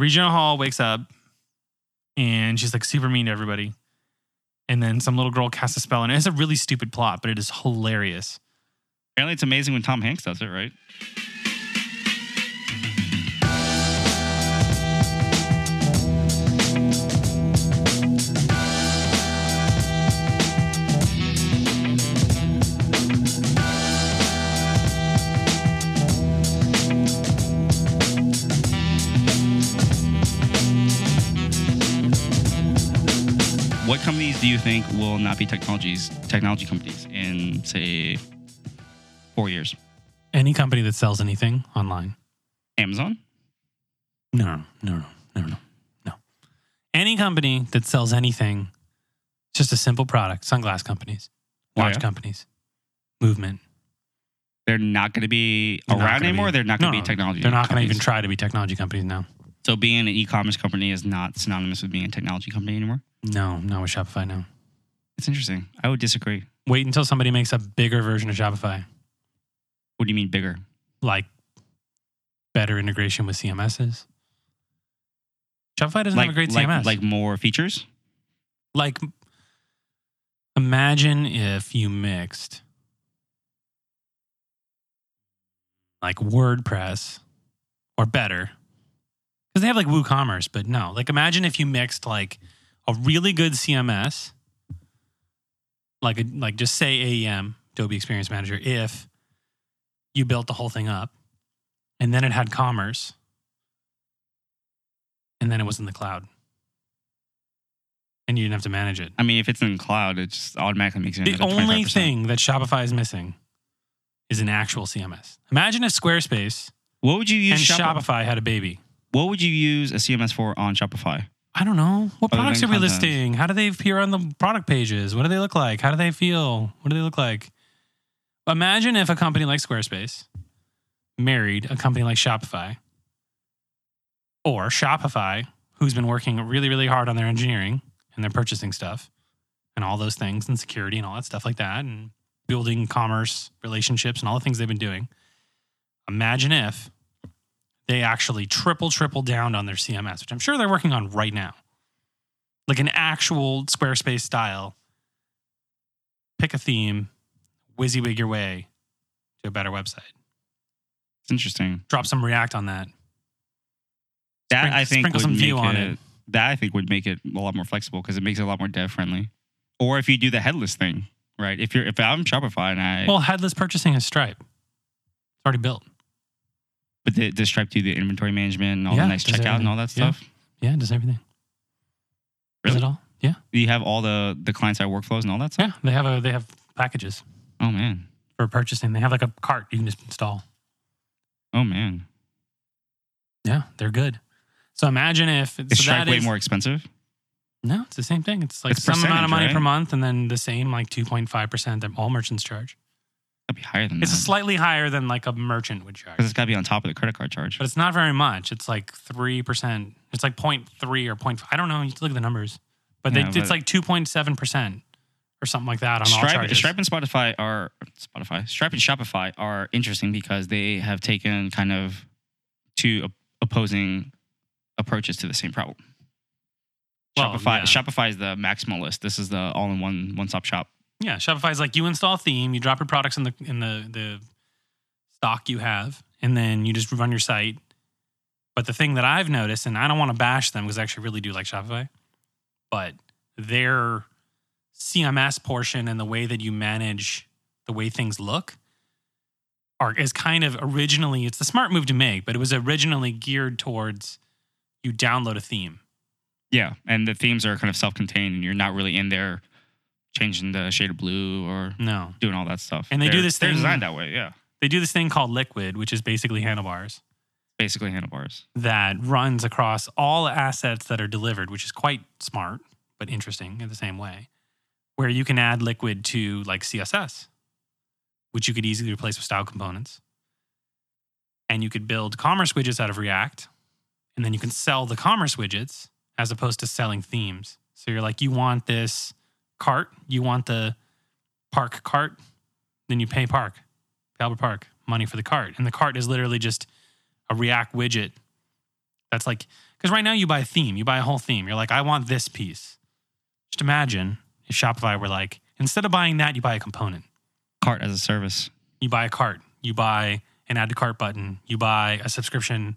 Regina Hall wakes up and she's like super mean to everybody. And then some little girl casts a spell, and it's a really stupid plot, but it is hilarious. Apparently, it's amazing when Tom Hanks does it, right? Companies do you think will not be technologies technology companies in say four years? Any company that sells anything online. Amazon? No, no, no, no, no, no. Any company that sells anything, just a simple product. Sunglass companies, Oh, watch yeah? companies, movement. They're not going to be They're around anymore. be- they're not going to No, be technology. They're not going to even try to be technology companies now. So being an e-commerce company is not synonymous with being a technology company anymore. No, not with Shopify now. It's interesting. I would disagree. Wait until somebody makes a bigger version of Shopify, What do you mean bigger? like better integration with CMSs. Shopify doesn't have a great like, CMS. like more features? like imagine if you mixed like WordPress or better because they have like WooCommerce, but no. Like imagine if you mixed like a really good CMS, like a, like just say AEM, Adobe Experience Manager, if you built the whole thing up, and then it had commerce, and then it was in the cloud, and you didn't have to manage it. I mean, if it's in cloud, it just automatically makes it The only 25%. thing that Shopify is missing is an actual CMS. Imagine if Squarespace What would you and use Shop- Shopify had a baby. What would you use a CMS for on Shopify? I don't know. What Other products are we content. listing? How do they appear on the product pages? What do they look like? How do they feel? What do they look like? Imagine if a company like Squarespace married a company like Shopify or Shopify, who's been working really, really hard on their engineering and their purchasing stuff and all those things and security and all that stuff like that and building commerce relationships and all the things they've been doing. Imagine if they actually triple, triple down on their CMS, which I'm sure they're working on right now. Like an actual Squarespace style. Pick a theme, WYSIWYG your way to a better website. It's interesting. Drop some React on that. That Sprinkle- I think sprinkle would some make Vue on it, it. That I think would make it a lot more flexible because it makes it a lot more dev friendly. Or if you do the headless thing, right? If you're if I'm Shopify and I Well, headless purchasing is Stripe. It's already built. But the, does Stripe do the inventory management and all Yeah, the nice checkout and all that stuff? Yeah, it does everything. Does it all? Yeah. You have all the the client side workflows and all that stuff. Yeah. They have a they have packages Oh man. for purchasing. They have like a cart you can just install. Oh man. Yeah, they're good. So imagine if Is so Stripe way is- more expensive? No, it's the same thing. It's like It's some amount of money right? per month, and then the same like two point five percent that all merchants charge. That'd be higher than It's that. slightly higher than like a merchant would charge, because it's got to be on top of the credit card charge. but it's not very much. It's like three percent. It's like 0.3 or 0.5. I don't know. You have to look at the numbers, but Yeah, but- it's like two point seven percent or something like that on all Stripe, charges. Stripe and Spotify are Spotify. Stripe and Shopify are interesting because they have taken kind of two op- opposing approaches to the same problem. Well, Shopify, yeah. Shopify is the maximalist. This is the all-in-one, one-stop shop. Yeah, Shopify's like you install theme, you drop your products in the in the the stock you have, and then you just run your site. But the thing that I've noticed, and I don't want to bash them because I actually really do like Shopify, but their CMS portion and the way that you manage the way things look are is kind of originally it's the smart move to make, but it was originally geared towards you download a theme. Yeah, and the themes are kind of self-contained, and you're not really in there changing the shade of blue or No. doing all that stuff. And they do They're- this They're thing- designed that way. Yeah, They do this thing called Liquid, which is basically handlebars. basically handlebars. that runs across all assets that are delivered, which is quite smart but interesting in the same way, where you can add liquid to like CSS, which you could easily replace with style components. And you could build commerce widgets out of React, and then you can sell the commerce widgets as opposed to selling themes. So you're like, you want this cart, you want the park cart, then you pay Park, Albert Park, money for the cart. And the cart is literally just a React widget that's like because right now you buy a theme, you buy a whole theme. You're like, I want this piece. Just imagine if Shopify were like, instead of buying that, you buy a component. Cart as a service. You buy a cart. You buy an add to cart button. You buy a subscription.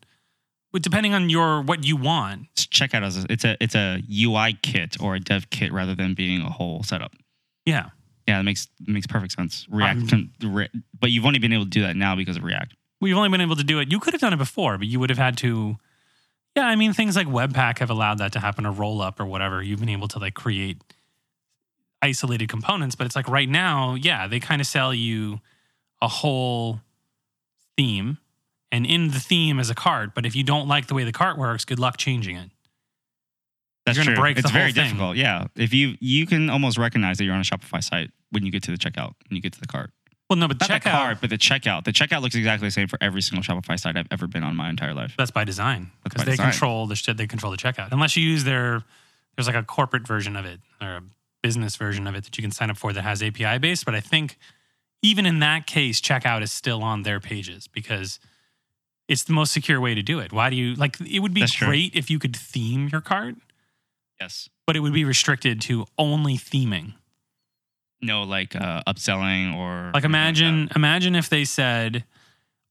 But depending on your what you want, checkout as a, it's a it's a UI kit or a dev kit rather than being a whole setup. yeah, Yeah, that makes makes perfect sense. React, Um, re, but you've only been able to do that now because of React. we've only been able to do it. You could have done it before, but you would have had to. Yeah, I mean things like Webpack have allowed that to happen, or Rollup or whatever. You've been able to like create isolated components, but it's like right now, yeah, they kind of sell you a whole theme, and in the theme is a cart. But if you don't like the way the cart works, good luck changing it. That's You're gonna true. break it's the very whole thing. difficult. Yeah, if you you can almost recognize that you're on a Shopify site when you get to the checkout when you get to the cart. Well, no, but Not the checkout cart, but the checkout. The checkout looks exactly the same for every single Shopify site I've ever been on my entire life. that's by design because they design. control the shit. They control the checkout. Unless you use their, there's like a corporate version of it or a business version of it that you can sign up for that has API based. But I think even in that case, checkout is still on their pages because it's the most secure way to do it. Why do you like? It would be That's true. great if you could theme your cart, Yes. but it would be restricted to only theming. No, like uh, upselling or Like imagine that. imagine if they said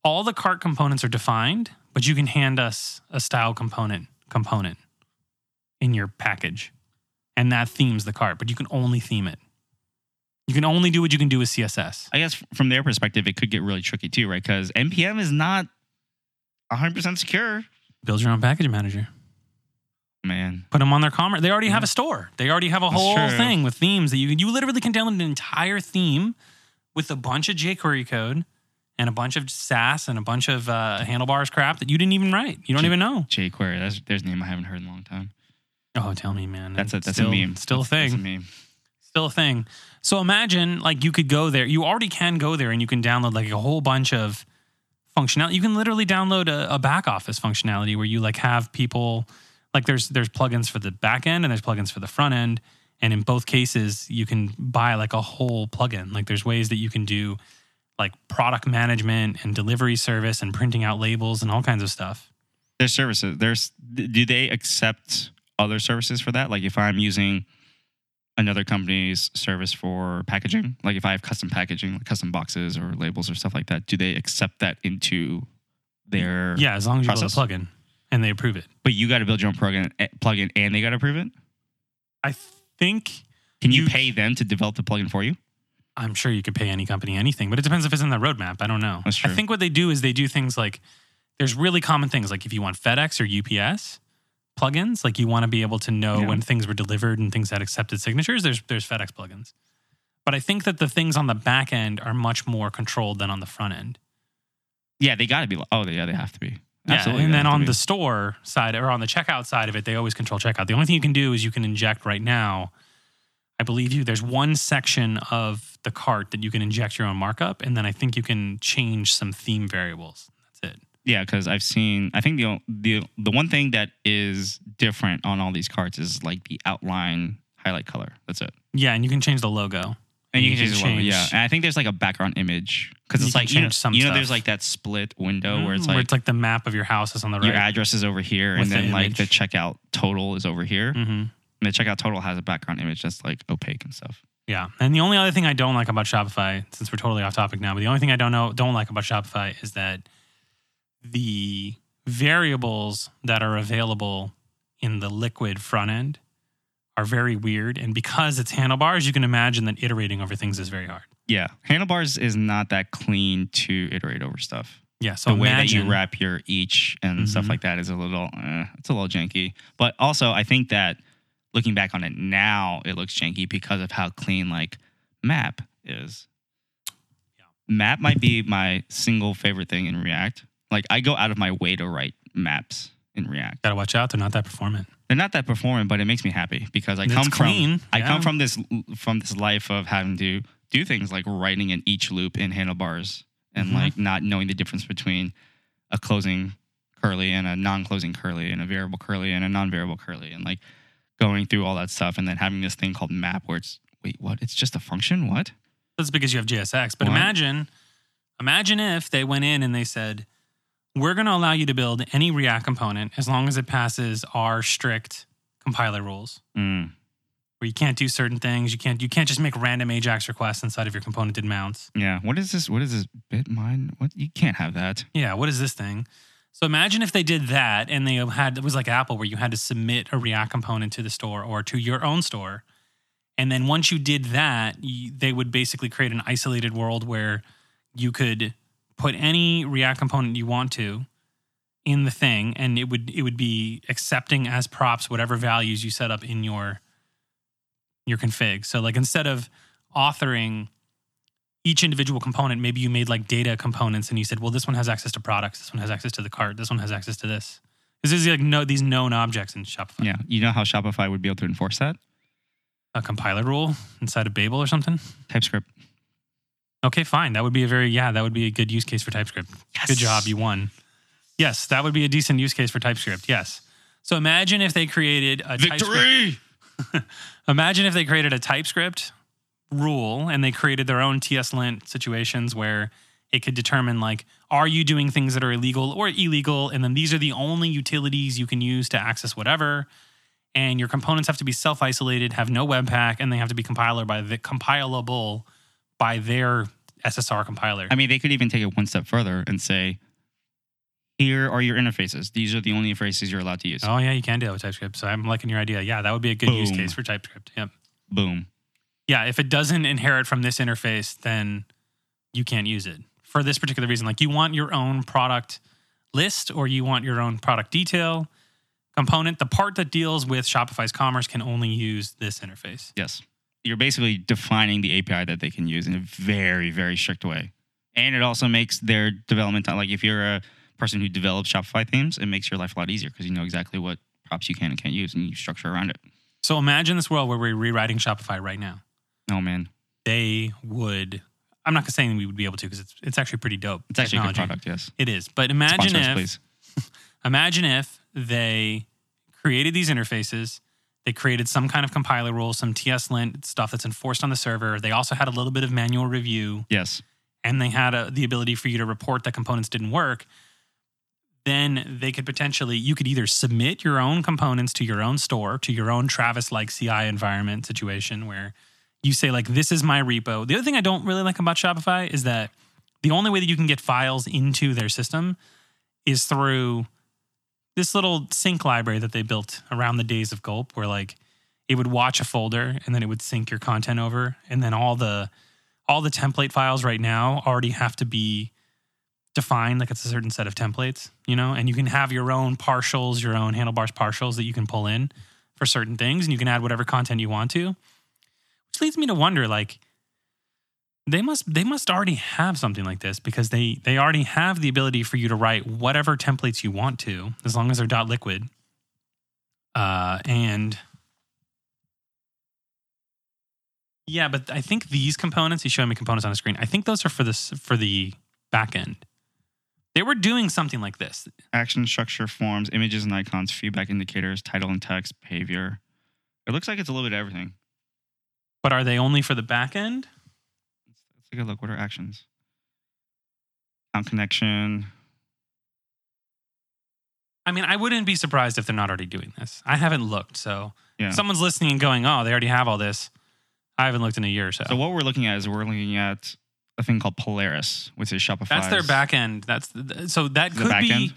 all the cart components are defined, but you can hand us a style component component in your package. And that themes the cart, but you can only theme it. You can only do what you can do with CSS. I guess from their perspective, it could get really tricky too, right? Because npm is not 100 percent secure. Build your own package manager. Man, Put them on their commerce. They already have a store. They already have a That's whole true. thing with themes that you you literally can download an entire theme with a bunch of jQuery code and a bunch of Sass and a bunch of uh, handlebars crap that you didn't even write. You don't G- even know. jQuery. That's there's a name I haven't heard in a long time. Oh, tell me, man. That's a that's still, a meme. Still a thing. That's a meme. still a thing. So imagine like you could go there. You already can go there and you can download like a whole bunch of functionality. You can literally download a, a back office functionality where you like have people like there's there's plugins for the back end and there's plugins for the front end. And in both cases, you can buy like a whole plugin. Like there's ways that you can do like product management and delivery service and printing out labels and all kinds of stuff. There's services. There's do they accept other services for that? Like if I'm using another company's service for packaging, like if I have custom packaging, like custom boxes or labels or stuff like that, do they accept that into their? Yeah, as long as you Process? build a plugin and they approve it. But you got to build your own plugin, eh, plugin, and they got to approve it. I think Can you, You- pay them to develop the plugin for you? I'm sure you could pay any company anything, but it depends if it's in the roadmap. I don't know. That's true. I think what they do is they do things like there's really common things like if you want FedEx or UPS plugins, like you want to be able to know Yeah. when things were delivered and things had accepted signatures. There's there's FedEx plugins, but I think that the things on the back end are much more controlled than on the front end. Yeah, they got to be. Oh, yeah, they have to be. Yeah, Absolutely, and then on the store side or on the checkout side of it, they always control checkout. The only thing you can do is you can inject right now. I believe you. There's one section of the cart that you can inject your own markup, and then I think you can change some theme variables. That's it. Yeah, because I've seen. I think the the the one thing that is different on all these cards is like the outline highlight color. That's it. Yeah, and you can change the logo. And you, can change the logo. Yeah, and I think there's like a background image because You it's like you know, change you know there's like that split window where it's Mm, like, where it's like the map of your house is on the right. your address is over here, and the then like the checkout total is over here, hmm and the checkout total has a background image that's like opaque and stuff. Yeah, and the only other thing I don't like about Shopify, since we're totally off topic now, but the only thing I don't know don't like about Shopify is that the variables that are available in the liquid front end are very weird, and because it's handlebars, you can imagine that iterating over things is very hard. Yeah, handlebars is not that clean to iterate over stuff. Yeah, so the way that you wrap your each and stuff Mhm. like that is a little eh, it's a little janky but also i think that looking back on it now it looks janky because of how clean like map is Yeah. map might be my single favorite thing in react like i go out of my way to write maps in react gotta watch out; they're not that performant. they're not that performant but it makes me happy because i It's come clean, from i come from this from this life of having to do things like writing an each loop in handlebars and Mhm. like not knowing the difference between a closing curly and a non-closing curly and a variable curly and a non-variable curly and like going through all that stuff and then having this thing called map where it's wait what it's just a function what That's because you have JSX. But What? imagine, imagine if they went in and they said, we're going to allow you to build any React component as long as it passes our strict compiler rules. Mm, Where you can't do certain things, you can't you can't just make random AJAX requests inside of your componented mounts. yeah. What is this? What is this? Bitmine? What? You can't have that. Yeah, what is this thing? So imagine if they did that and they had it was like Apple where you had to submit a React component to the store or to your own store. And then once you did that, you, they would basically create an isolated world where you could put any React component you want to in the thing and it would it would be accepting as props whatever values you set up in your your config. So like instead of authoring each individual component, maybe you made like data components and you said, well, this one has access to products, this one has access to the cart, this one has access to this. This is like no these known objects in Shopify. Yeah. You know how Shopify would be able to enforce that? A compiler rule inside of Babel or something. TypeScript. Okay, fine. That would be a very yeah, that would be a good use case for TypeScript. Good job, you won. Yes, that would be a decent use case for TypeScript. Yes. So imagine if they created a TypeScript, imagine if they created a TypeScript rule and they created their own TS-lint situations where it could determine like are you doing things that are illegal or illegal and then these are the only utilities you can use to access whatever and your components have to be self-isolated have no webpack and they have to be compiler by the compilable by their ssr compiler I mean, they could even take it one step further and say, here are your interfaces. These are the only interfaces you're allowed to use. oh yeah you can do that with typescript so i'm liking your idea yeah that would be a good use case for typescript yep Boom. yeah if it doesn't inherit from this interface then you can't use it for this particular reason like you want your own product list or you want your own product detail component the part that deals with shopify's commerce can only use this interface Yes. You're basically defining the API that they can use in a very, very strict way. And it also makes their development time, like if you're a person who develops Shopify themes, it makes your life a lot easier because you know exactly what props you can and can't use and you structure around it. so imagine this world where we're rewriting shopify right now Oh, man. they would i'm not saying we would be able to because it's, it's actually pretty dope It's actually a good product, yes. it is but imagine Sponsor us, if please. Imagine if they created these interfaces, they created some kind of compiler rule, some TS lint stuff that's enforced on the server. They also had a little bit of manual review, Yes. and they had a, the ability for you to report that components didn't work. Then they could potentially, you could either submit your own components to your own store, to your own Travis like CI environment situation where you say, like, this is my repo. The other thing I don't really like about Shopify is that the only way that you can get files into their system is through this little sync library that they built around the days of Gulp, where like it would watch a folder and then it would sync your content over, and then all the all the template files right now already have to be defined like it's a certain set of templates, you know, and you can have your own partials, your own handlebars partials that you can pull in for certain things, and you can add whatever content you want to. Which leads me to wonder, like, they must they must already have something like this because they they already have the ability for you to write whatever templates you want to as long as they're dot liquid uh and yeah but i think these components he's showing me components on the screen i think those are for this for the back end they were doing something like this Action structure forms, images and icons, feedback indicators, title and text, behavior. It looks like it's a little bit of everything. but are they only for the back end take a look. What are actions? Account connection. i mean i wouldn't be surprised if they're not already doing this i haven't looked so Yeah. if someone's listening and going oh they already have all this i haven't looked in a year or so So what we're looking at is we're looking at a thing called Polaris, which is Shopify. That's their back end. That's the, so that The could back be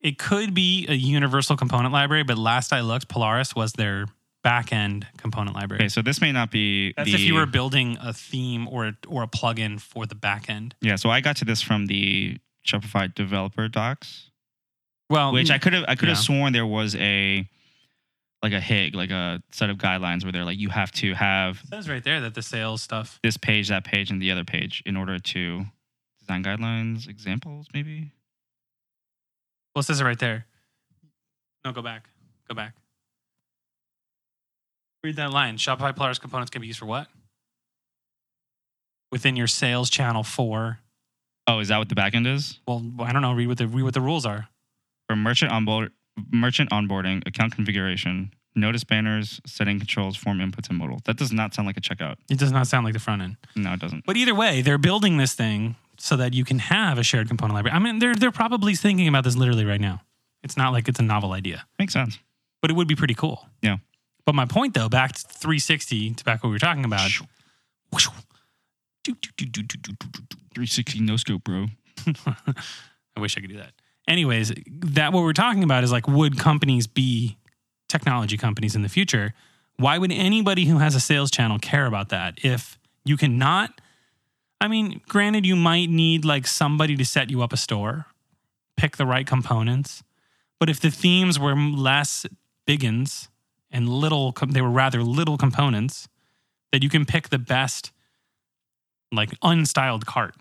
it could be a universal component library, but last I looked, Polaris was their back end component library. Okay, so this may not be That's the if you were building a theme or a, or a plugin for the back end. yeah. So I got to this from the Shopify developer docs, Well, which I could have I could have yeah. sworn there was a like a HIG, like a set of guidelines where they're like you have to have it says right there that the sales stuff. this page, that page, and the other page in order to design guidelines, examples, maybe. Well, it says it right there. No, go back. Go back. Read that line. Shopify Polaris components can be used for what? Within your sales channel for. Oh, is that what the backend is? Well, I don't know. Read what the read what the rules are. For merchant onboard, merchant onboarding, account configuration, notice banners, setting controls, form inputs, and modal. That does not sound like a checkout. It does not sound like the front end. No, it doesn't. But either way, they're building this thing so that you can have a shared component library. I mean, they're they're probably thinking about this literally right now. It's not like it's a novel idea, Makes sense. but it would be pretty cool. Yeah. But my point though, back to 360, to back what we were talking about. 360 no scope, bro. I wish I could do that. Anyways, that what we're talking about is like, would companies be technology companies in the future? Why would anybody who has a sales channel care about that if you cannot? I mean, granted, you might need like somebody to set you up a store, pick the right components, but if the themes were less biggins and little, com- they were rather little components, that you can pick the best, like unstyled cart.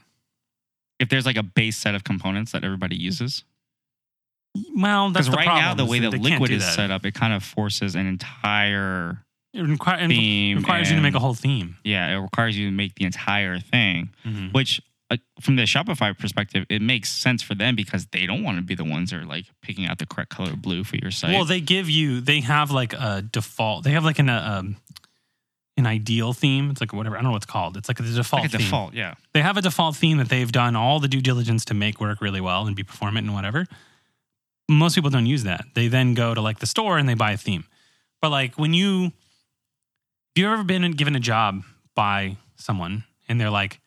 If there's like a base set of components that everybody uses, Well, that's the right problem, now the way that that they can't Liquid is that. set up, it kind of forces an entire It require, theme. requires you to make a whole theme. Yeah, it requires you to make the entire thing. Mhm. Which, uh, from the Shopify perspective, it makes sense for them because they don't want to be the ones that are like picking out the correct color of blue for your site. Well, they give you, they have like a default, they have like an, uh, um, an ideal theme. It's like whatever, I don't know what it's called. It's like the default like theme. default, yeah. They have a default theme that they've done all the due diligence to make work really well and be performant and whatever. Most people don't use that. They then go to like the store and they buy a theme. But like when you, have you ever been given a job by someone and they're like,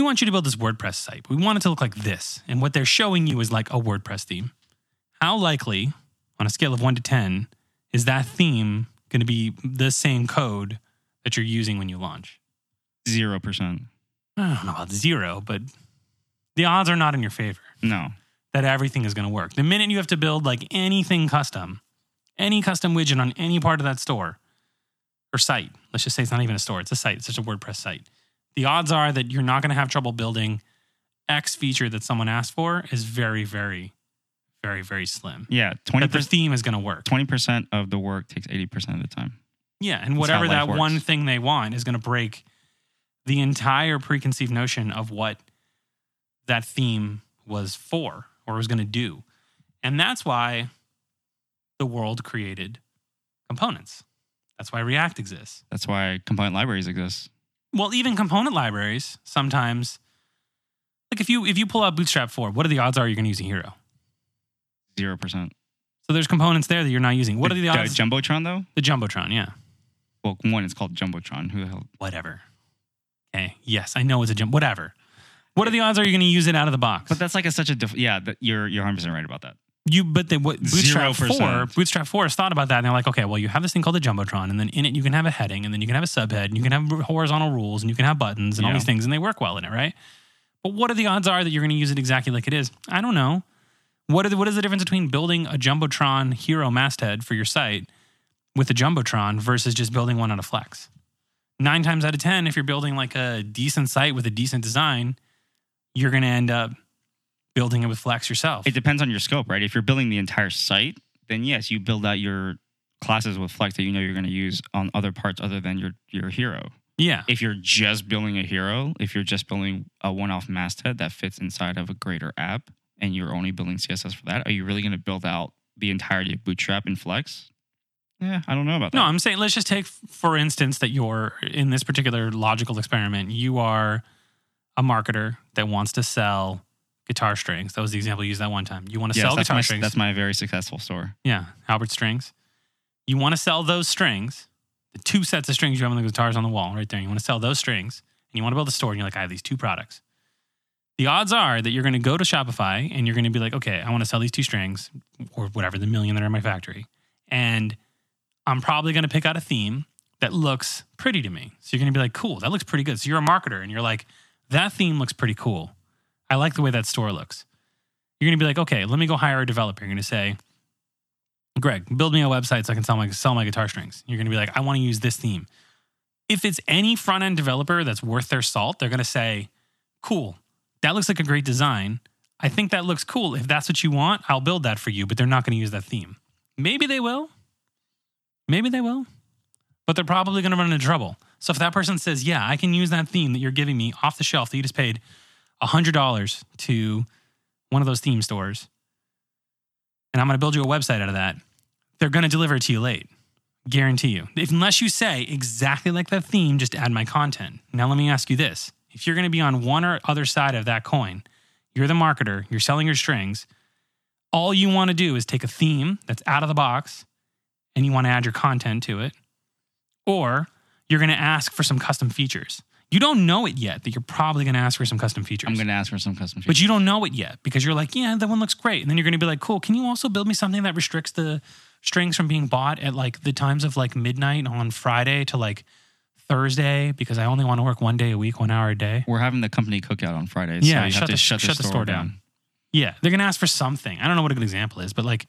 we want you to build this WordPress site. We want it to look like this. And what they're showing you is like a WordPress theme. How likely, on a scale of one to 10, is that theme going to be the same code that you're using when you launch? Zero percent. I don't know about zero, but the odds are not in your favor No. that everything is going to work. The minute you have to build like anything custom, any custom widget on any part of that store or site, let's just say it's not even a store, it's a site, it's just a WordPress site. The odds are that you're not going to have trouble building X feature that someone asked for is very, very, very, very slim. Yeah, That twenty the theme is going to work. Twenty percent of the work takes eighty percent of the time. Yeah, and That's whatever that works. one thing they want is going to break the entire preconceived notion of what that theme was for or was going to do. And that's why the world created components. That's why React exists. That's why component libraries exist. Well, even component libraries sometimes like if you if you pull out Bootstrap 4, what are the odds are you're going to use a hero? Zero percent. So there's components there that you're not using. What are the odds? The jumbotron though? the Jumbotron, yeah. Well, one it's called jumbotron. Who the hell? Whatever. Okay. Yes, I know it's a jump. Whatever. What are the odds are you going to use it out of the box? But that's like a, such a diff- yeah. You're you're hundred percent right about that. You, but they, what Bootstrap 4, 0%. Bootstrap 4 has thought about that. And they're like, okay, well, you have this thing called a Jumbotron, and then in it, you can have a heading, and then you can have a subhead, and you can have horizontal rules, and you can have buttons, and all these things, and they work well in it, right? But what are the odds are that you're going to use it exactly like it is? I don't know. What, are the, what is the difference between building a Jumbotron hero masthead for your site with a Jumbotron versus just building one out of Flex? Nine times out of 10, if you're building like a decent site with a decent design, you're going to end up building it with Flex yourself. It depends on your scope, right? If you're building the entire site, then yes, you build out your classes with Flex that you know you're going to use on other parts other than your your hero. yeah. If you're just building a hero, if you're just building a one-off masthead that fits inside of a greater app, and you're only building CSS for that, are you really going to build out the entirety of Bootstrap in Flex? Yeah, I don't know about that. No, I'm saying let's just take for instance that you're in this particular logical experiment, you are a marketer that wants to sell guitar strings. That was the example you used that one time. You want to yes, sell guitar my, strings. that's my very successful store. yeah, Albert strings. You want to sell those strings, the two sets of strings you have on the guitars on the wall right there. You want to sell those strings and you want to build a store and you're like, I have these two products. The odds are that you're going to go to Shopify and you're going to be like, okay, I want to sell these two strings or whatever, the million that are in my factory. And I'm probably going to pick out a theme that looks pretty to me. So you're going to be like, cool, that looks pretty good. So you're a marketer and you're like, that theme looks pretty cool. I like the way that store looks. You're going to be like, okay, let me go hire a developer. You're going to say, Greg, build me a website so I can sell my sell my guitar strings. You're going to be like, I want to use this theme. If it's any front end developer that's worth their salt, they're going to say, cool, that looks like a great design. I think that looks cool. If that's what you want, I'll build that for you, but they're not going to use that theme. Maybe they will. Maybe they will. But they're probably going to run into trouble. So if that person says, yeah, I can use that theme that you're giving me off the shelf that you just paid $100 to one of those theme stores, and I'm going to build you a website out of that, they're going to deliver it to you late. Guarantee you. If, unless you say exactly like that theme, just add my content. Now, let me ask you this if you're going to be on one or other side of that coin, you're the marketer, you're selling your strings. All you want to do is take a theme that's out of the box and you want to add your content to it, or you're going to ask for some custom features. You don't know it yet that you're probably going to ask for some custom features. I'm going to ask for some custom features. But you don't know it yet because you're like, yeah, that one looks great. And then you're going to be like, cool, can you also build me something that restricts the strings from being bought at like the times of like midnight on Friday to like Thursday because I only want to work one day a week, one hour a day? We're having the company cookout on Fridays. Yeah, so you shut have to the- shut, shut the store down. Yeah, they're going to ask for something. I don't know what a good example is, but like,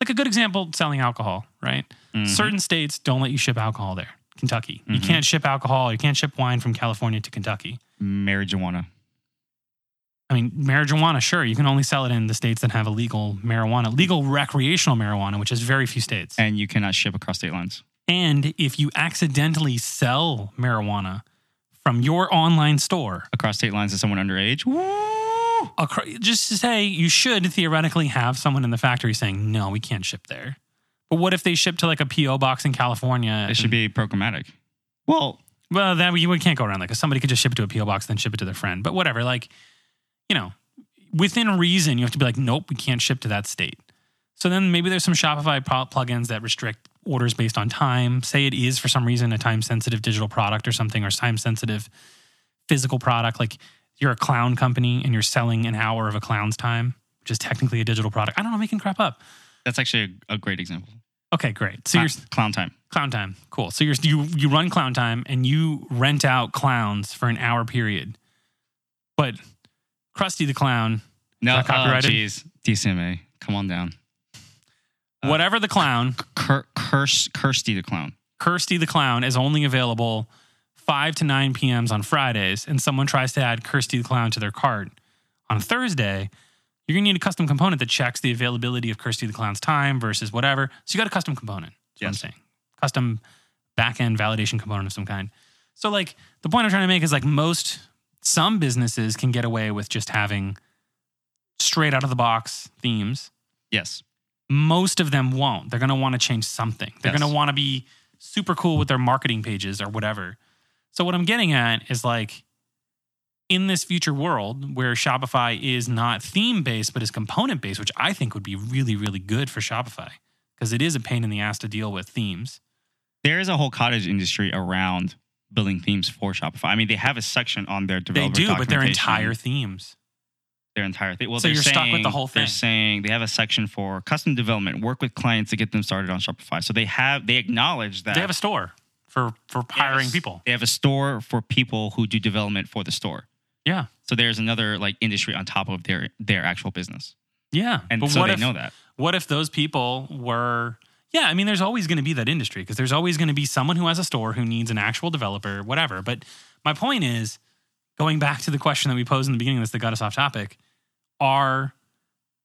like a good example, selling alcohol, right? Mhm. Certain states don't let you ship alcohol there. Kentucky, you Mhm. can't ship alcohol. You can't ship wine from California to Kentucky. Marijuana. I mean, marijuana, sure, you can only sell it in the states that have illegal marijuana, legal recreational marijuana, which is very few states. And you cannot ship across state lines. And if you accidentally sell marijuana from your online store, Across state lines to someone underage. Woo! acro- just to say you should theoretically have someone in the factory saying, no, we can't ship there. But what if they ship to like a PO box in California? It should be programmatic. Well, Well, that you can't go around like because somebody could just ship it to a PO box, then ship it to their friend. But whatever, like, you know, within reason, you have to be like, nope, we can't ship to that state. So then maybe there's some Shopify pro- plugins that restrict orders based on time. Say it is for some reason a time sensitive digital product or something, or time sensitive physical product. Like you're a clown company and you're selling an hour of a clown's time, which is technically a digital product. I don't know, making crap up. that's actually a, a great example. Okay, great. So Clown, you're clown time. Clown Time. Cool. So you're, you you run Clown Time and you rent out clowns for an hour period. But Krusty the Clown, No, that copyrighted? Oh, jeez. DCMA. Come on down. Uh, whatever the clown, Cur- curse, Kirsty the clown. Kirsty the Clown is only available 5 to 9 p.m.s on Fridays, and someone tries to add Kirsty the Clown to their cart on Thursday, you're going to need a custom component that checks the availability of Kirsty the Clown's time versus whatever. So you got a custom component. That's what I'm saying. Custom back-end validation component of some kind. So like the point I'm trying to make is like most some businesses can get away with just having straight out of the box themes. Yes. Most of them won't. They're going to want to change something. They're Yes. going to want to be super cool with their marketing pages or whatever. So what I'm getting at is like in this future world where Shopify is not theme based but is component based, which I think would be really really good for Shopify because it is a pain in the ass to deal with themes. There is a whole cottage industry around building themes for Shopify. I mean, they have a section on their developer. They do, but they're entire themes. their entire thing. Well, So you're stuck with the whole thing. They're saying they have a section for custom development, work with clients to get them started on Shopify. So they have they acknowledge that They have a store for for hiring people. They have a store for people who do development for the store. Yeah. So there's another like industry on top of their their actual business, Yeah. and but so what they if, know that. what if those people were yeah i mean there's always going to be that industry because there's always going to be someone who has a store who needs an actual developer whatever but my point is going back to the question that we posed in the beginning of this that got us off topic are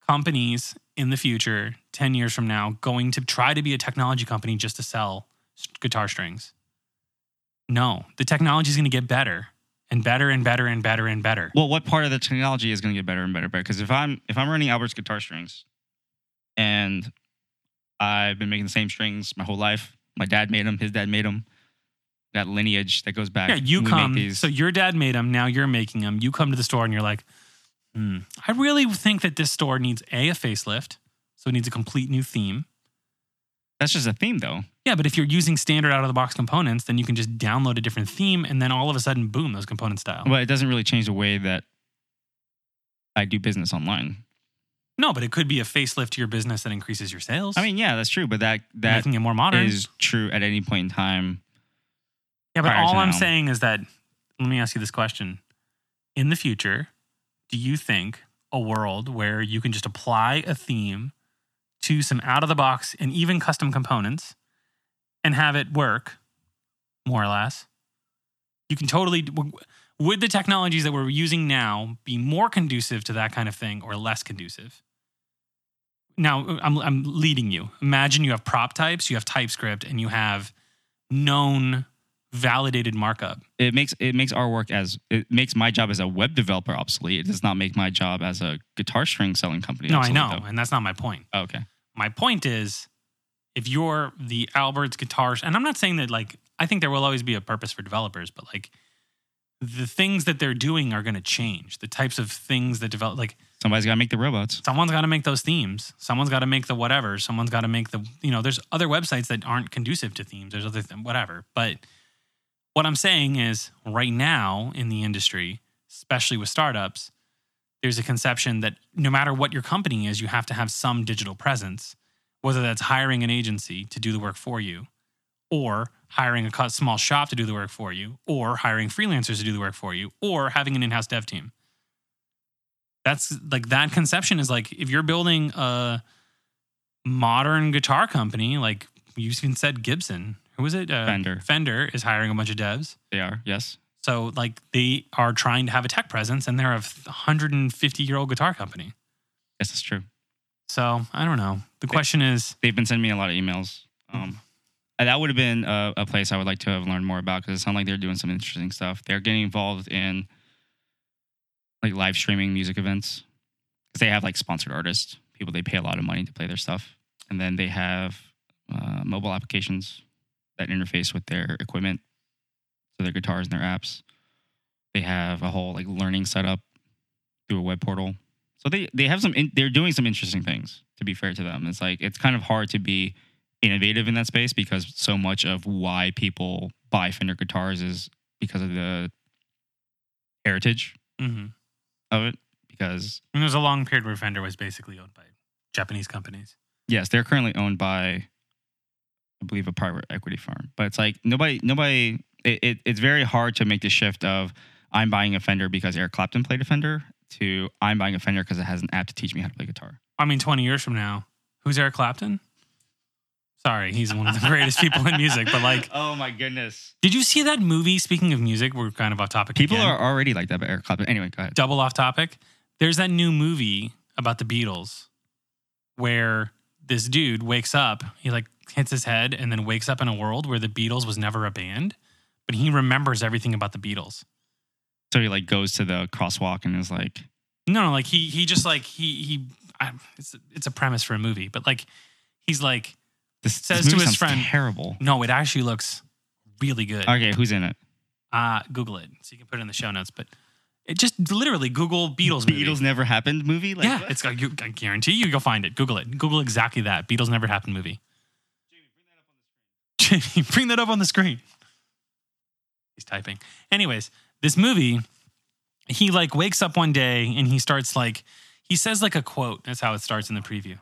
companies in the future 10 years from now going to try to be a technology company just to sell guitar strings no the technology is going to get better and better and better and better and better Well, what part of the technology is going to get better and better? Because if I'm if I'm running Albert's guitar strings, and I've been making the same strings my whole life. My dad made them. His dad made them. That lineage that goes back. Yeah, you come. So your dad made them. Now you're making them. You come to the store and you're like, hmm, I really think that this store needs a a facelift. So it needs a complete new theme. That's just a theme, though. Yeah, but if you're using standard out of the box components, then you can just download a different theme, and then all of a sudden, boom, those components style. Well, it doesn't really change the way that I do business online. No, but it could be a facelift to your business that increases your sales. I mean, yeah, that's true, but that that making it more modern. is true at any point in time. yeah, but all I'm now. saying is that let me ask you this question: In the future, do you think a world where you can just apply a theme to some out of the box and even custom components and have it work more or less? You can totally. Would the technologies that we're using now be more conducive to that kind of thing or less conducive? Now, uh, I'm, I'm leading you. Imagine you have prop types, you have TypeScript, and you have known validated markup. It makes it makes our work as it makes my job as a web developer obsolete. It does not make my job as a guitar string selling company. No, I know, though. and that's not my point. Oh, okay. My point is, if you're the Albert's guitars, and I'm not saying that like I think there will always be a purpose for developers, but like the things that they're doing are going to change. The types of things that develop, like Somebody's got to make the robots. someone's got to make those themes. Someone's got to make the whatever. Someone's got to make the, you know, there's other websites that aren't conducive to themes. There's other, th- whatever. But what I'm saying is right now in the industry, especially with startups, there's a conception that no matter what your company is, you have to have some digital presence, whether that's hiring an agency to do the work for you or hiring a small shop to do the work for you, or hiring freelancers to do the work for you, or having an in-house dev team. That's like that conception is like if you're building a modern guitar company, like you even said Gibson, who was it? Uh, Fender. Fender is hiring a bunch of devs. They are. Yes. So like they are trying to have a tech presence, and they're a 150 year old guitar company. Yes, that's true. So I don't know. The question is, They've been sending me a lot of emails. Um, that would have been a, a place I would like to have learned more about because it sounds like they're doing some interesting stuff. They're getting involved in like live streaming music events because they have like sponsored artists, people they pay a lot of money to play their stuff, and then they have uh, mobile applications that interface with their equipment, so their guitars and their apps. They have a whole like learning setup through a web portal. So they they have some in, they're doing some interesting things. To be fair to them, it's like it's kind of hard to be innovative in that space because so much of why people buy Fender guitars is because of the heritage mhm. of it. Because And there's a long period where Fender was basically owned by Japanese companies. yes, they're currently owned by, I believe, a private equity firm. But it's like nobody, nobody. It, it, it's very hard to make the shift of I'm buying a Fender because Eric Clapton played a Fender to I'm buying a Fender because it has an app to teach me how to play guitar. I mean, 20 years from now, who's Eric Clapton? Sorry, he's one of the greatest people in music. But like, oh my goodness, did you see that movie? Speaking of music, we're kind of off topic. people again. are already like that. But Eric Clapton. Anyway, go ahead. double off topic. There's that new movie about the Beatles where this dude wakes up, he like hits his head and then wakes up in a world where the Beatles was never a band, but he remembers everything about the Beatles. So he like goes to the crosswalk and is like, No, no, like he he just like he he I, it's it's a premise for a movie, but like he's like this Says this to his friend- terrible. no, it actually looks really good. Okay, who's in it? Uh Google it so you can put it in the show notes, but it just literally Google Beatles movie. Beatles never happened movie. Like, yeah, what? it's I guarantee you you'll find it. Google it. Google exactly that. Beatles never happened movie. Jamie, bring that up on the screen. He's typing. Anyways, this movie, he like wakes up one day and he starts like he says like a quote. That's how it starts in the preview.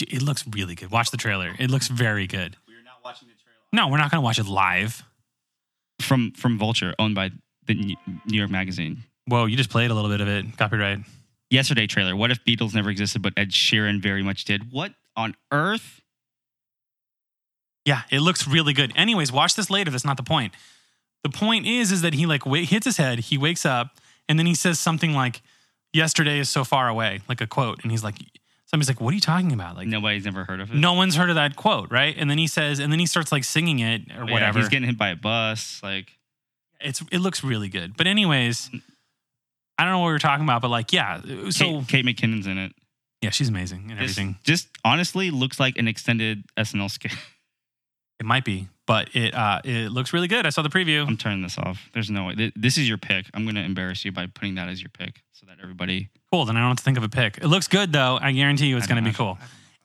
It looks really good. Watch the trailer. It looks very good. We're not watching the trailer. No, we're not gonna watch it live. From from Vulture, owned by the New New York Magazine. Whoa, you just played a little bit of it. Copyright. Yesterday trailer. What if Beatles never existed, but Ed Sheeran very much did? What on earth? Yeah, it looks really good. Anyways, watch this later. That's not the point. The point is, is that he like wa- hits his head. He wakes up, and then he says something like, "Yesterday is so far away," like a quote. And he's like, somebody's like, "What are you talking about?" Like, Nobody's ever heard of it. no one's heard of that quote, right? And then he says, and then he starts like singing it or Yeah, whatever. he's getting hit by a bus. Like it's it looks really good. But anyways, I don't know what we were talking about, but like, yeah. Uh, so Kate, Kate McKinnon's in it. yeah, she's amazing and This everything. just honestly looks like an extended SNL skit. It might be, but it uh it looks really good. I saw the preview. I'm turning this off. There's no way. Th- This is your pick. I'm going to embarrass you by putting that as your pick so that everybody. Cool. Then I don't have to think of a pick. It looks good though. I guarantee you it's I going to be cool.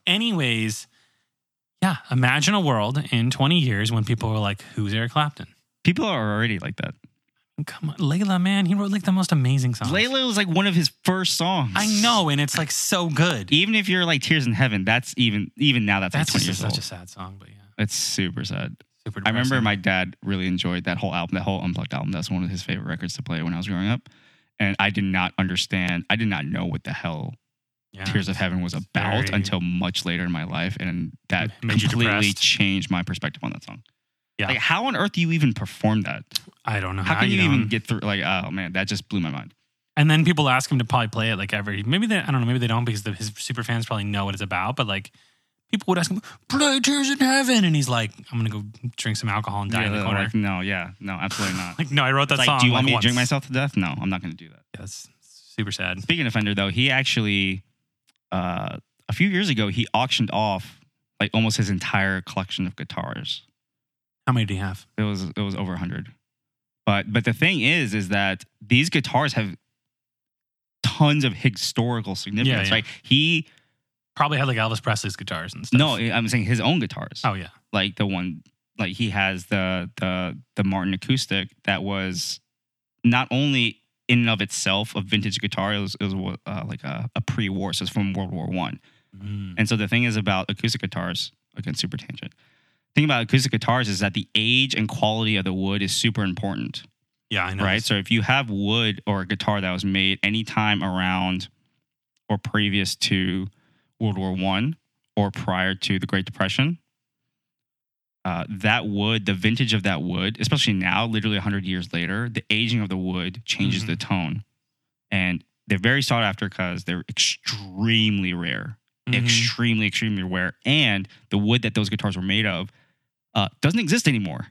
Anyways, yeah, imagine a world in 20 years when people are like, who's Eric Clapton? People are already like that. Come on, Layla, man, he wrote like the most amazing songs. Layla was like one of his first songs. I know, and it's like so good. Even if you're like Tears in Heaven, that's even even now that's, That's like 20 just years such old. a sad song, but yeah, it's super sad. super. I remember my dad really enjoyed that whole album, that whole unplugged album. That's one of his favorite records to play when I was growing up. And I did not understand. I did not know what the hell yeah. Tears of Heaven was about very- until much later in my life, and that you completely changed my perspective on that song. Yeah. Like, how on earth do you even perform that? I don't know How can you don't. even get through? Like, oh man, that just blew my mind. And then people ask him to probably play it like every. Maybe they. I don't know. Maybe they don't because the, his super fans probably know what it's about. But like, people would ask him, "Play Tears in Heaven," and he's like, "I'm gonna go drink some alcohol and die in the corner." like, no, yeah, no, absolutely not. Like, no, I wrote that like, song. do you want like, me to drink myself to death? No, I'm not to do that. Yeah, that's super sad. Speaking of Fender, though, he actually uh, a few years ago he auctioned off like almost his entire collection of guitars. How many do you have? It was it was over hundred. But but the thing is, is that these guitars have tons of historical significance, yeah. right? He Probably had like Elvis Presley's guitars and stuff. no, I'm saying his own guitars. Oh yeah. like the one like he has the the the Martin acoustic that was not only in and of itself a vintage guitar it was, it was uh, like a, a pre-war so it's from World War One Mm. and so the thing is about acoustic guitars again super tangent thing about acoustic guitars is that the age and quality of the wood is super important Yeah, I know. right so if you have wood or a guitar that was made anytime around or previous to World War One or prior to the Great Depression uh, that wood, the vintage of that wood, especially now, literally 100 years later, the aging of the wood changes Mhm. the tone. And they're very sought after because they're extremely rare, Mhm. extremely, extremely rare. And the wood that those guitars were made of uh, doesn't exist anymore.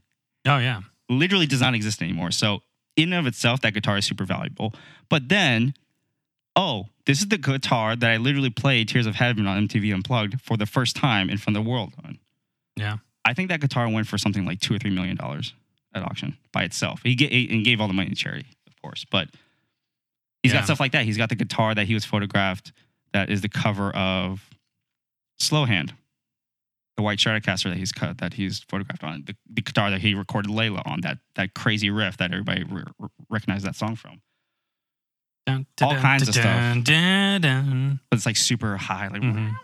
Oh yeah. Literally does not exist anymore. So, in and of itself, that guitar is super valuable. But then, oh, this is the guitar that I literally played Tears of Heaven on MTV Unplugged for the first time in front of the world on. Yeah. I think that guitar went for something like two or three million dollars at auction by itself. He gave, and gave all the money to charity, of course. But he's Yeah. got stuff like that. He's got the guitar that he was photographed that is the cover of Slow Hand, the white Stratocaster that he's cut that he's photographed on, the, the guitar that he recorded Layla on, that that crazy riff that everybody re- recognized that song from. Dun, All dun, kinds dun, of stuff. But it's like super high, like Mhm.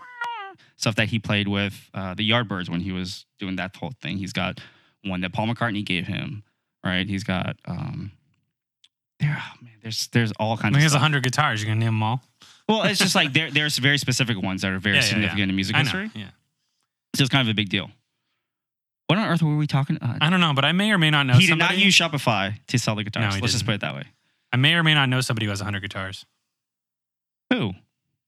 stuff that he played with uh, the Yardbirds when he was doing that whole thing. He's got one that Paul McCartney gave him, right? He's got um, there, oh man, there's there's all I kinds mean, of there's stuff. hundred guitars. You're gonna name them all. Well, it's just like there there's very specific ones that are very Yeah, yeah, yeah. significant in music I know. history. Yeah. So it's kind of a big deal. What on earth were we talking? Uh, I don't know, but I may or may not know. he did somebody, not use Shopify to sell the guitars. No, Let's just didn't. put it that way. I may or may not know somebody who has hundred guitars. Who?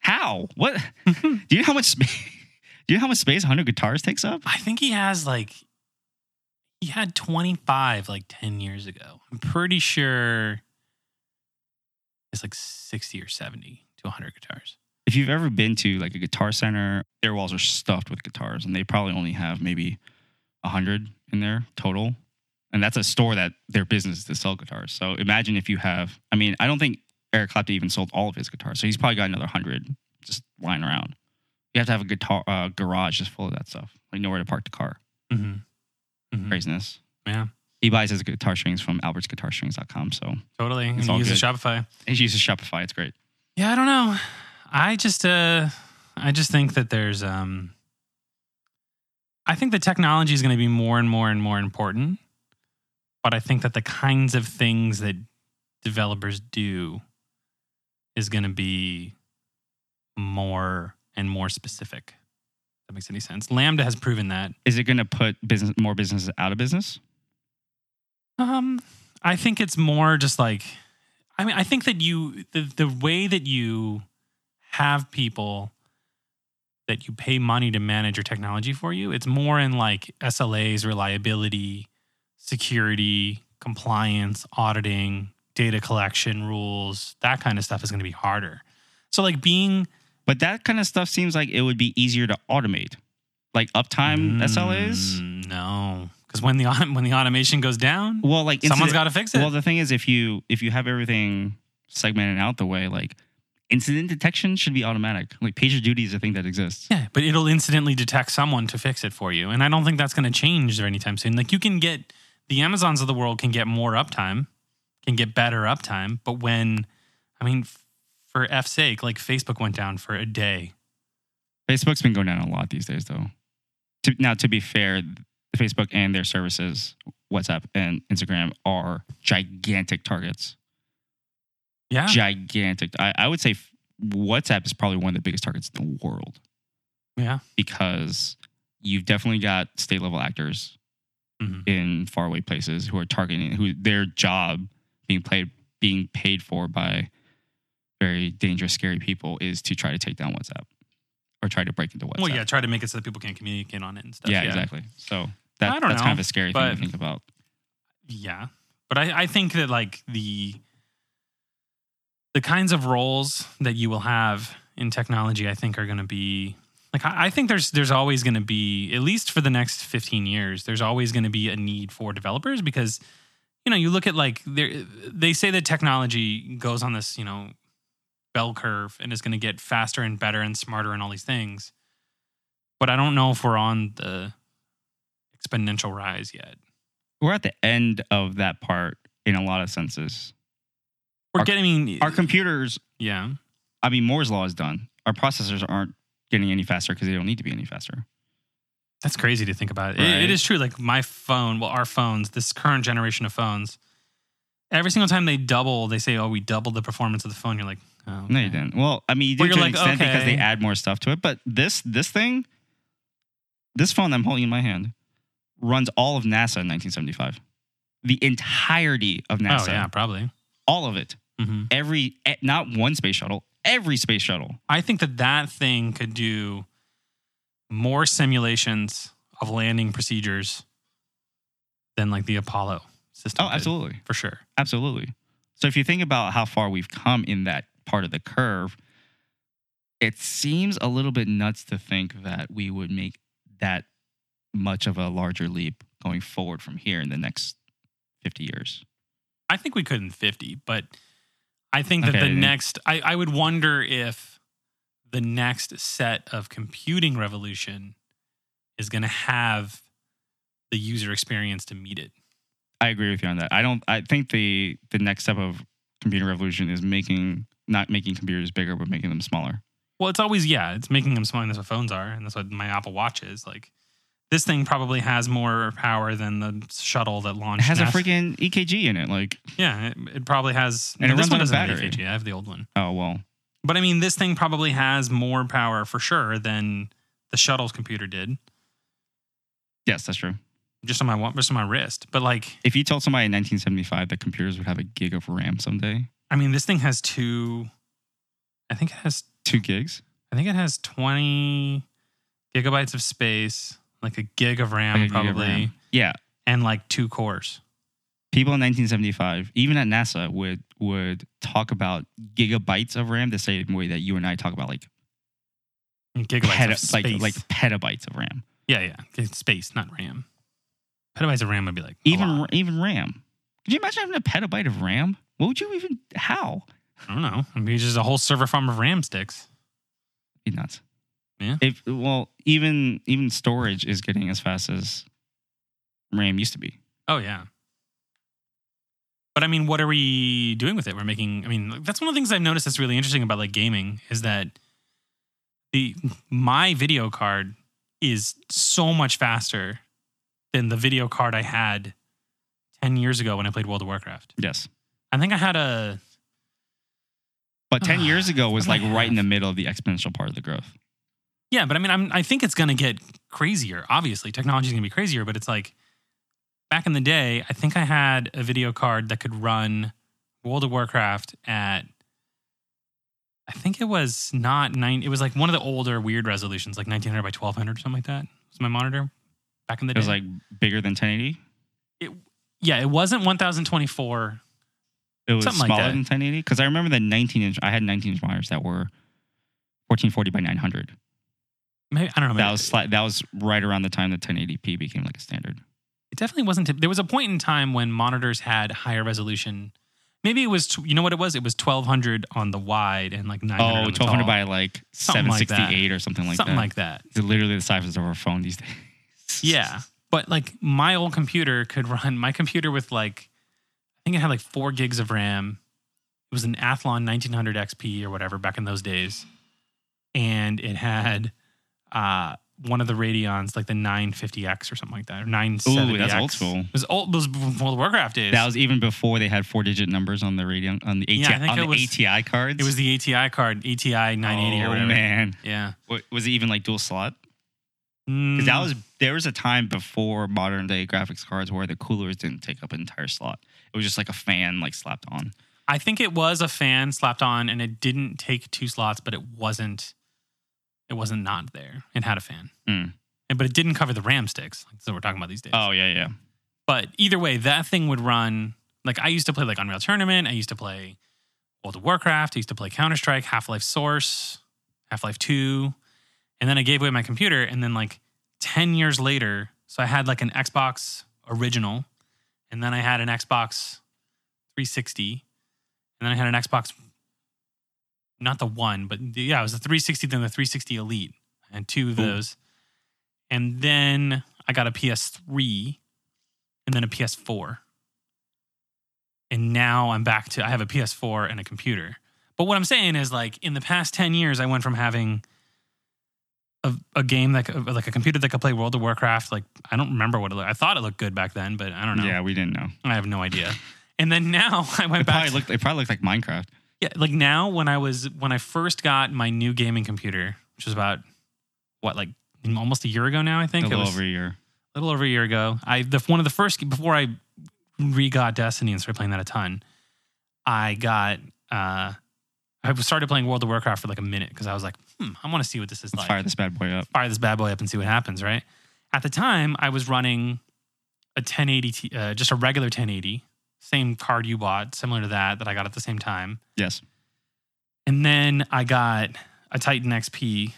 How? What? Do you know how much space? Do you know how much space 100 guitars takes up? I think he has like he had 25 like 10 years ago. I'm pretty sure it's like 60 or 70 to 100 guitars. if you've ever been to like a guitar center, their walls are stuffed with guitars, and they probably only have maybe hundred in there total. And that's a store that their business is to sell guitars. So imagine if you have. I mean, I don't think Eric Clapton even sold all of his guitars, so he's probably got another hundred just lying around. You have to have a guitar uh, garage just full of that stuff, like nowhere to park the car. Mm-hmm. Mhm. Craziness. Yeah, He buys his guitar strings from albertsguitarstrings.com. So totally. It's And all he uses good. Shopify. he uses Shopify. It's great. Yeah, I don't know. I just uh I just think that there's um I think the technology is going to be more and more and more important. But I think that the kinds of things that developers do is going to be more and more specific. If that makes any sense. Lambda has proven that. Is it going to put business more businesses out of business? Um, I think it's more just like, I mean, I think that you the the way that you have people that you pay money to manage your technology for you, it's more in like SLAs, reliability, security, compliance, auditing, data collection rules, that kind of stuff is going to be harder. So like being But that kind of stuff seems like it would be easier to automate, like uptime SLAs. Mm, no, because when the when the automation goes down, Well, like someone's got to fix it. Well, the thing is, if you if you have everything segmented out the way, like incident detection should be automatic. Like PagerDuty is a thing that exists. Yeah, but it'll instantly detect someone to fix it for you. And I don't think that's going to change there anytime soon. Like you can get the Amazons of the world can get more uptime, can get better uptime, but when I mean for F's sake, like Facebook went down for a day. Facebook's been going down a lot these days, though. To, now, to be fair, Facebook and their services, WhatsApp and Instagram, are gigantic targets. Yeah. Gigantic. I, I would say WhatsApp is probably one of the biggest targets in the world Yeah. because you've definitely got state level actors Mhm. in faraway places who are targeting who their job being played being paid for by very dangerous, scary people is to try to take down WhatsApp or try to break into WhatsApp. Well, yeah, try to make it so that people can't communicate on it and stuff. yeah, exactly. So that, that's know, kind of a scary thing to think about. Yeah. But I, I think that like the the kinds of roles that you will have in technology, I think are gonna be like I, think there's there's always gonna be, at least for the next 15 years, there's always gonna be a need for developers because you know, you look at like they they say that technology goes on this, you know, bell curve and is going to get faster and better and smarter and all these things. But I don't know if we're on the exponential rise yet. We're at the end of that part in a lot of senses. We're Our- getting Our computers, yeah. I mean, Moore's law is done. Our processors aren't getting any faster because they don't need to be any faster. That's crazy to think about. It, it is true. Like my phone, well, our phones, this current generation of phones, every single time they double, they say, "Oh, we doubled the performance of the phone." You're like, "Oh, No, you didn't. Well, I mean, you did to an like, extent because they add more stuff to it. But this this thing, this phone I'm holding in my hand, runs all of NASA in 1975. The entirety of NASA, Oh yeah, probably. all of it, hmm every eh, not one space shuttle, every space shuttle. I think that that thing could do more simulations of landing procedures than like the Apollo system. Oh, did, absolutely, for sure. absolutely. So if you think about how far we've come in that part of the curve, it seems a little bit nuts to think that we would make that much of a larger leap going forward from here in the next 50 years. I think we could in 50, but I think that Okay, the next, I, I would wonder if the next set of computing revolution is going to have the user experience to meet it. I agree with you on that. I don't. I think the the next step of computer revolution is making not making computers bigger, but making them smaller. Well, it's always, yeah, it's making them smaller. That's what phones are. And that's what my Apple Watch is. Like, this thing probably has more power than the shuttle that launched. It has a freaking EKG in it. Like, Yeah, it, it probably has. And it this one on doesn't have. EKG. I have the old one. oh well, But I mean, this thing probably has more power for sure than the shuttle's computer did. yes, that's true. just on my just on my wrist. But like, If you told somebody in 1975 that computers would have a gig of RAM someday, I mean, this thing has two. I think it has. two gigs, I think it has twenty gigabytes of space, like a gig of RAM, like gig of probably, RAM. yeah. and like two cores. People in 1975, even at NASA, would would talk about gigabytes of RAM the same way that you and I talk about like Gigabytes peta- of space. like like petabytes of RAM. yeah, yeah, it's space, not RAM. Petabytes of RAM would be like Even even RAM. Could you imagine having a petabyte of RAM? What would you even? How? I don't know. I mean, it's just a whole server farm of RAM sticks. Be nuts. Yeah. If well, even even storage is getting as fast as RAM used to be. Oh yeah. But I mean, what are we doing with it? We're making. I mean, that's one of the things I've noticed that's really interesting about like gaming is that the my video card is so much faster than the video card I had ten years ago when I played World of Warcraft. Yes. I think I had a But 10 years ago was like right in the middle of the exponential part of the growth. Yeah, but I mean, I'm, I think it's going to get crazier. Obviously, technology is going to be crazier, but it's like back in the day, I think I had a video card that could run World of Warcraft at. I think it was not nine. It was like one of the older weird resolutions, like 1900 by 1200 or something like that. Was my monitor back in the day. It was like bigger than 1080. It, yeah, it wasn't 1024. It was Something like smaller that. than 1080 because I remember the 19 inch. I had 19 inch monitors that were 1440 by 900. Maybe I don't know. Maybe, That was sli- that was right around the time that 1080p became like a standard. it definitely wasn't. There was a point in time when monitors had higher resolution. Maybe it was. tw- You know what it was? It was 1200 on the wide and like 900. Oh, on the 1200 tall. by like Something like that. 768 or something like that. something that. like that. It's literally the size of our phone these days. Yeah. But like my old computer could run my computer with like I think it had like four gigs of RAM. It was an Athlon 1900 XP or whatever back in those days, and it had uh one of the Radeons like the 950X or something like that or 970X. Ooh, that's old school. It was old. It was World of Warcraft days. That was even before they had four digit numbers on the radio on the ATI Yeah, on the was- ATI cards. it was the ATI card, ATI 980 or oh, whatever. man. Yeah. What, was it even like dual slot? Mm, Because that was there was a time before modern day graphics cards where the coolers didn't take up an entire slot. It was just like a fan like slapped on. I think it was a fan slapped on, and it didn't take two slots, but it wasn't. It wasn't not there. It had a fan, Mm. and but it didn't cover the RAM sticks. Like, so we're talking about these days. Oh yeah, yeah. But either way, that thing would run. Like I used to play like Unreal Tournament. I used to play World of Warcraft. I used to play Counter Strike, Half Life Source, Half Life Two, and then I gave away my computer. And then like ten years later, so I had like an Xbox original, and then I had an Xbox 360, and then I had an Xbox, not the one, but the, yeah, it was the 360, then the 360 Elite. Had two of Ooh. those, and then I got a PS3, and then a PS4, and now I'm back to I have a PS4 and a computer. But what I'm saying is, like, in the past 10 years, I went from having a, a game that like a computer that could play World of Warcraft. Like, I don't remember what it looked. I thought it looked good back then, but I don't know. Yeah, we didn't know. I have no idea. And then now I went It back. probably to- looked. It probably looked like Minecraft. Yeah, like now when I was when I first got my new gaming computer, which was about what like almost a year ago now. I think it little was over a year. a little over a year ago. I the one of the first before I re got Destiny and started playing that a ton. I got uh I started playing World of Warcraft for like a minute because I was like, hmm, I want to see what this is Let's like. fire this bad boy up. fire this bad boy up and see what happens, right? At the time, I was running a 1080, T- uh, just a regular 1080, same card you bought, similar to that that I got at the same time. Yes. And then I got a Titan XP.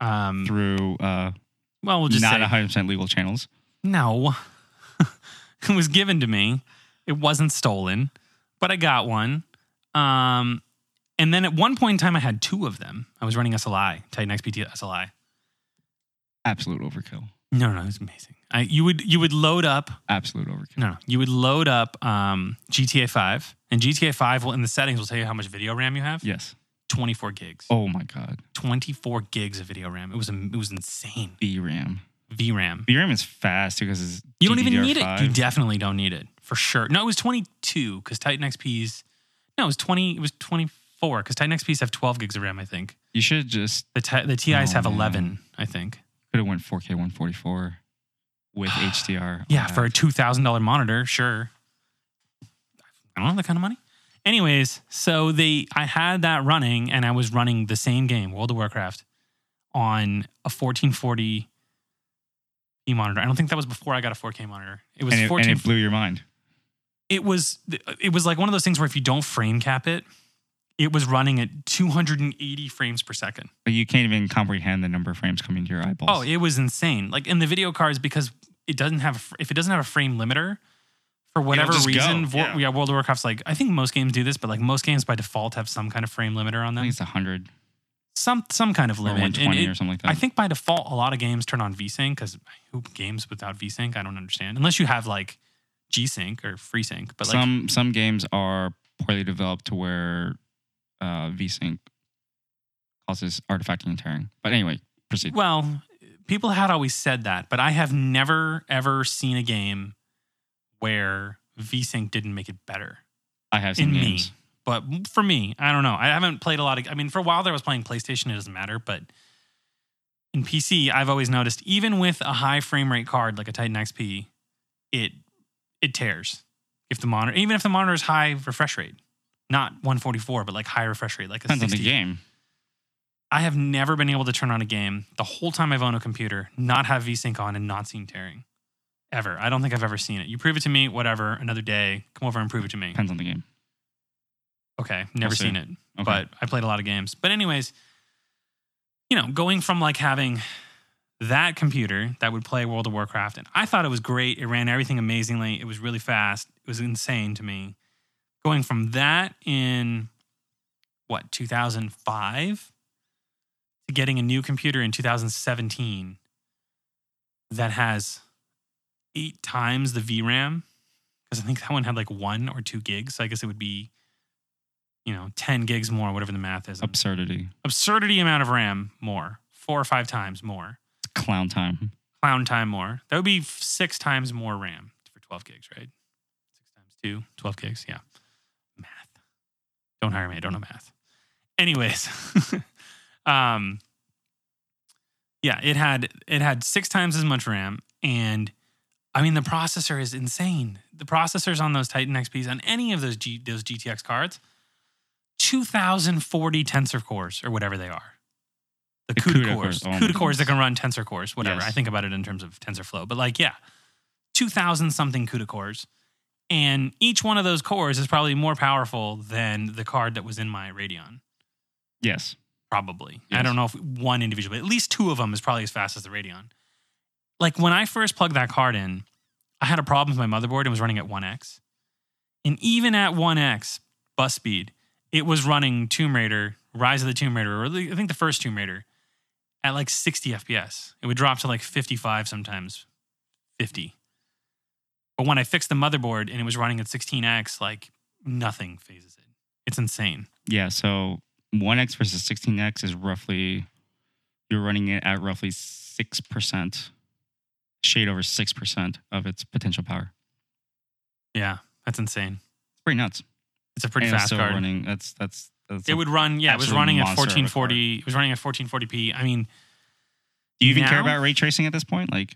Um, Through uh, well, we'll just not 100 percent legal channels. no. it was given to me. It wasn't stolen, but I got one. Um, and then at one point in time, I had two of them. I was running SLI, Titan XP SLI. Absolute overkill. No, no, it was amazing. I, you would you would load up Absolute overkill. No, no. You would load up um, GTA 5, and GTA 5 will in the settings will tell you how much video RAM you have. Yes. 24 gigs. Oh my god. 24 gigs of video RAM. It was it was insane. VRAM. VRAM. VRAM is fast because it's You don't even need it. You definitely don't need it for sure. No, it was 22 because Titan XPs. No, it was 20. It was 24 because Titan XPs have 12 gigs of RAM. I think You should just the ti- the TIs Oh, have man. 11. I think. Could have went 4K 144 with HDR. Yeah, for a two thousand dollar monitor, sure. I don't have that kind of money. Anyways, so they I had that running, and I was running the same game, World of Warcraft, on a fourteen forty p monitor. I don't think that was before I got a four K monitor. It was and it, fourteen. and it blew your mind. it was it was like one of those things where if you don't frame cap it, it was running at two hundred and eighty frames per second. But you can't even comprehend the number of frames coming to your eyeballs. Oh, it was insane. Like in the video cards, because it doesn't have a if it doesn't have a frame limiter for whatever just go, reason. Vo- yeah. yeah. World of Warcraft's like I think most games do this, but like most games by default have some kind of frame limiter on I them, think it's 100 some some kind of or limit. And 120 it- or something like that. I think by default, a lot of games turn on VSync because who games without VSync? I don't understand unless you have like G-Sync or FreeSync. But like some some games are poorly developed to where uh, VSync causes artifacting and tearing. But anyway, proceed. Well, people had always said that, but I have never ever seen a game where VSync didn't make it better. I have seen in me. games. But for me, I don't know. I haven't played a lot of. I mean, for a while there, I was playing PlayStation. It doesn't matter, but in PC, I've always noticed, even with a high frame rate card like a Titan XP, it it tears if the monitor, even if the monitor is high refresh rate, not 144, but like high refresh rate, like a Depends on 60. the game. I have never been able to turn on a game the whole time I've owned a computer, not have VSync on, and not seen tearing. Ever. I don't think I've ever seen it. You prove it to me, whatever, another day, come over and prove it to me. Depends on the game. Okay, never see. seen it, Okay. but I played a lot of games. But anyways, you know, going from like having that computer that would play World of Warcraft, and I thought it was great. It ran everything amazingly. It was really fast. It was insane to me. Going from that in what 2005 to getting a new computer in 2017 that has eight times the VRAM because I think that one had like one or two gigs. So I guess it would be, you know, 10 gigs more, whatever the math is. Absurdity. Absurdity amount of RAM more, four or five times more, It's clown time. clown time more. That would be six times more RAM for 12 gigs, right? Six times two, 12 gigs. Yeah. Don't hire me. I don't know math. Anyways, um, yeah, it had it had six times as much RAM, and I mean the processor is insane. The processors on those Titan XPs on any of those G, those GTX cards, two thousand forty tensor cores or whatever they are. The, The CUDA, CUDA cores, cores. Oh CUDA cores that can run tensor cores, whatever. Yes. I think about it in terms of TensorFlow, but like yeah, two thousand something CUDA cores, and each one of those cores is probably more powerful than the card that was in my Radeon Yes. probably. I don't know if one individual, but at least two of them is probably as fast as the Radeon. Like when I first plugged that card in, I had a problem with my motherboard and was running at 1x. And even at 1x bus speed, it was running Tomb Raider, Rise of the Tomb Raider, or the- I think the first Tomb Raider, at like 60 FPS. It would drop to like 55 sometimes, 50. But when I fixed the motherboard and it was running at 16x, like nothing phases it. It's insane. Yeah, so 1x versus 16x is roughly you're running it at roughly 6%, shade over 6% of its potential power. Yeah, that's insane. It's pretty nuts. It's a pretty And fast card. running. That's that's that's It would run, yeah, it was running at monster of a 1440. It was running at 1440p. I mean, Do you even care about ray tracing at this point? Like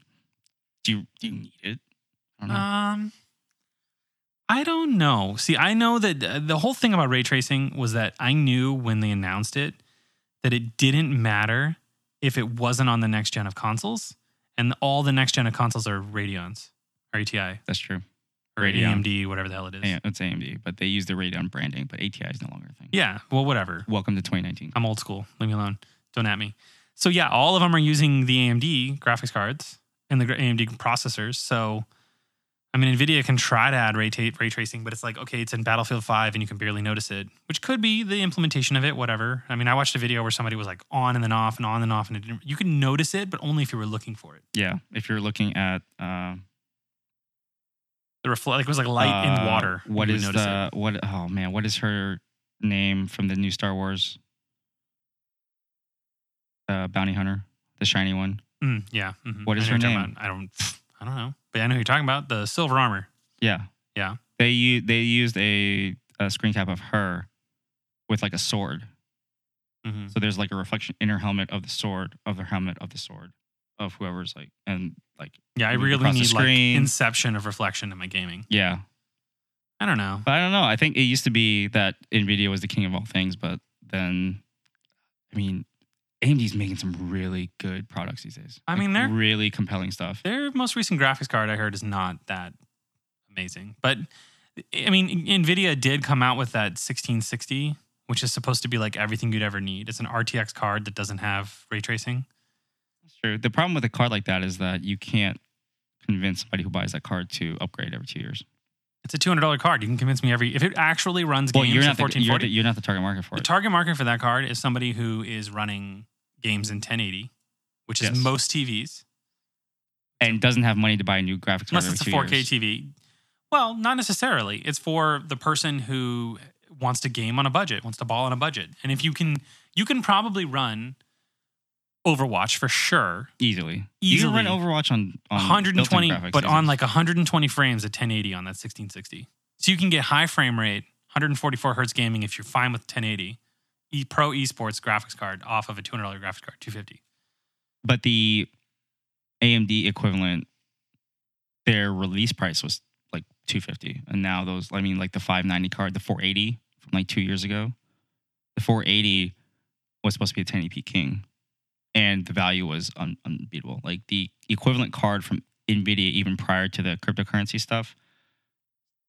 do you do you need it? I don't know. Um, I don't know. See, I know that the whole thing about ray tracing was that I knew when they announced it that it didn't matter if it wasn't on the next gen of consoles, and all the next gen of consoles are Radeons or ATI that's true. or Radeon. AMD, whatever the hell it is. Yeah, it's AMD, but they use the Radeon branding, but ATI is no longer a thing. Yeah, well, whatever. Welcome to 2019. I'm old school. Leave me alone. Don't at me. So yeah, all of them are using the AMD graphics cards and the AMD processors. So I mean, Nvidia can try to add ray, ta- ray tracing, but it's like okay, it's in Battlefield Five and you can barely notice it, which could be the implementation of it. Whatever. I mean, I watched a video where somebody was like on and then off and on and off, and it didn't, you could notice it, but only if you were looking for it. Yeah, if you're looking at uh, The reflect like it was like light in uh, water. What is the it. what? Oh man, what is her name from the new Star Wars? Uh, bounty hunter, the shiny one. Mm, yeah. mhm. What is her what you're talking name? I don't. I don't know, but I know who you're talking about. The silver armor. Yeah, Yeah. they u- they used a, a screen cap of her with like a sword. hmm So there's like a reflection in her helmet of the sword of her helmet of the sword of whoever's like and like Yeah, I Move really across the need like screen. inception of reflection in my gaming. yeah. I don't know. But I don't know. I think it used to be that Nvidia was the king of all things, but then, I mean, AMD's making some really good products these days. I Like, mean, they're- really compelling stuff. Their most recent graphics card I heard is not that amazing. But I mean, Nvidia did come out with that 1660, which is supposed to be like everything you'd ever need. It's an RTX card that doesn't have ray tracing. That's true. The problem with a card like that is that you can't convince somebody who buys that card to upgrade every two years. It's a $200 card. You can convince me every if it actually runs Well, games you're at not, the, you're, you're not the target market for The it. The target market for that card is somebody who is running games in 1080, which is Yes. most TVs. and doesn't have money to buy a new graphics card Unless every it's a two 4K years. TV. Well, not necessarily. It's for the person who wants to game on a budget, wants to ball on a budget. And if you can, you can probably run Overwatch for sure, Easily. You can run Easily. Overwatch on, on 120, built-in graphics but these on like 120 frames at 1080 on that 1660. So you can get high frame rate, 144 hertz gaming if you're fine with 1080. E Pro Esports graphics card off of a $200 graphics card, 250. but the AMD equivalent, their release price was like 250, and now those, I mean, like the 590 card, the 480 from like two years ago, the 480 was supposed to be a 1080p King, and the value was un- unbeatable. Like the equivalent card from Nvidia, even prior to the cryptocurrency stuff,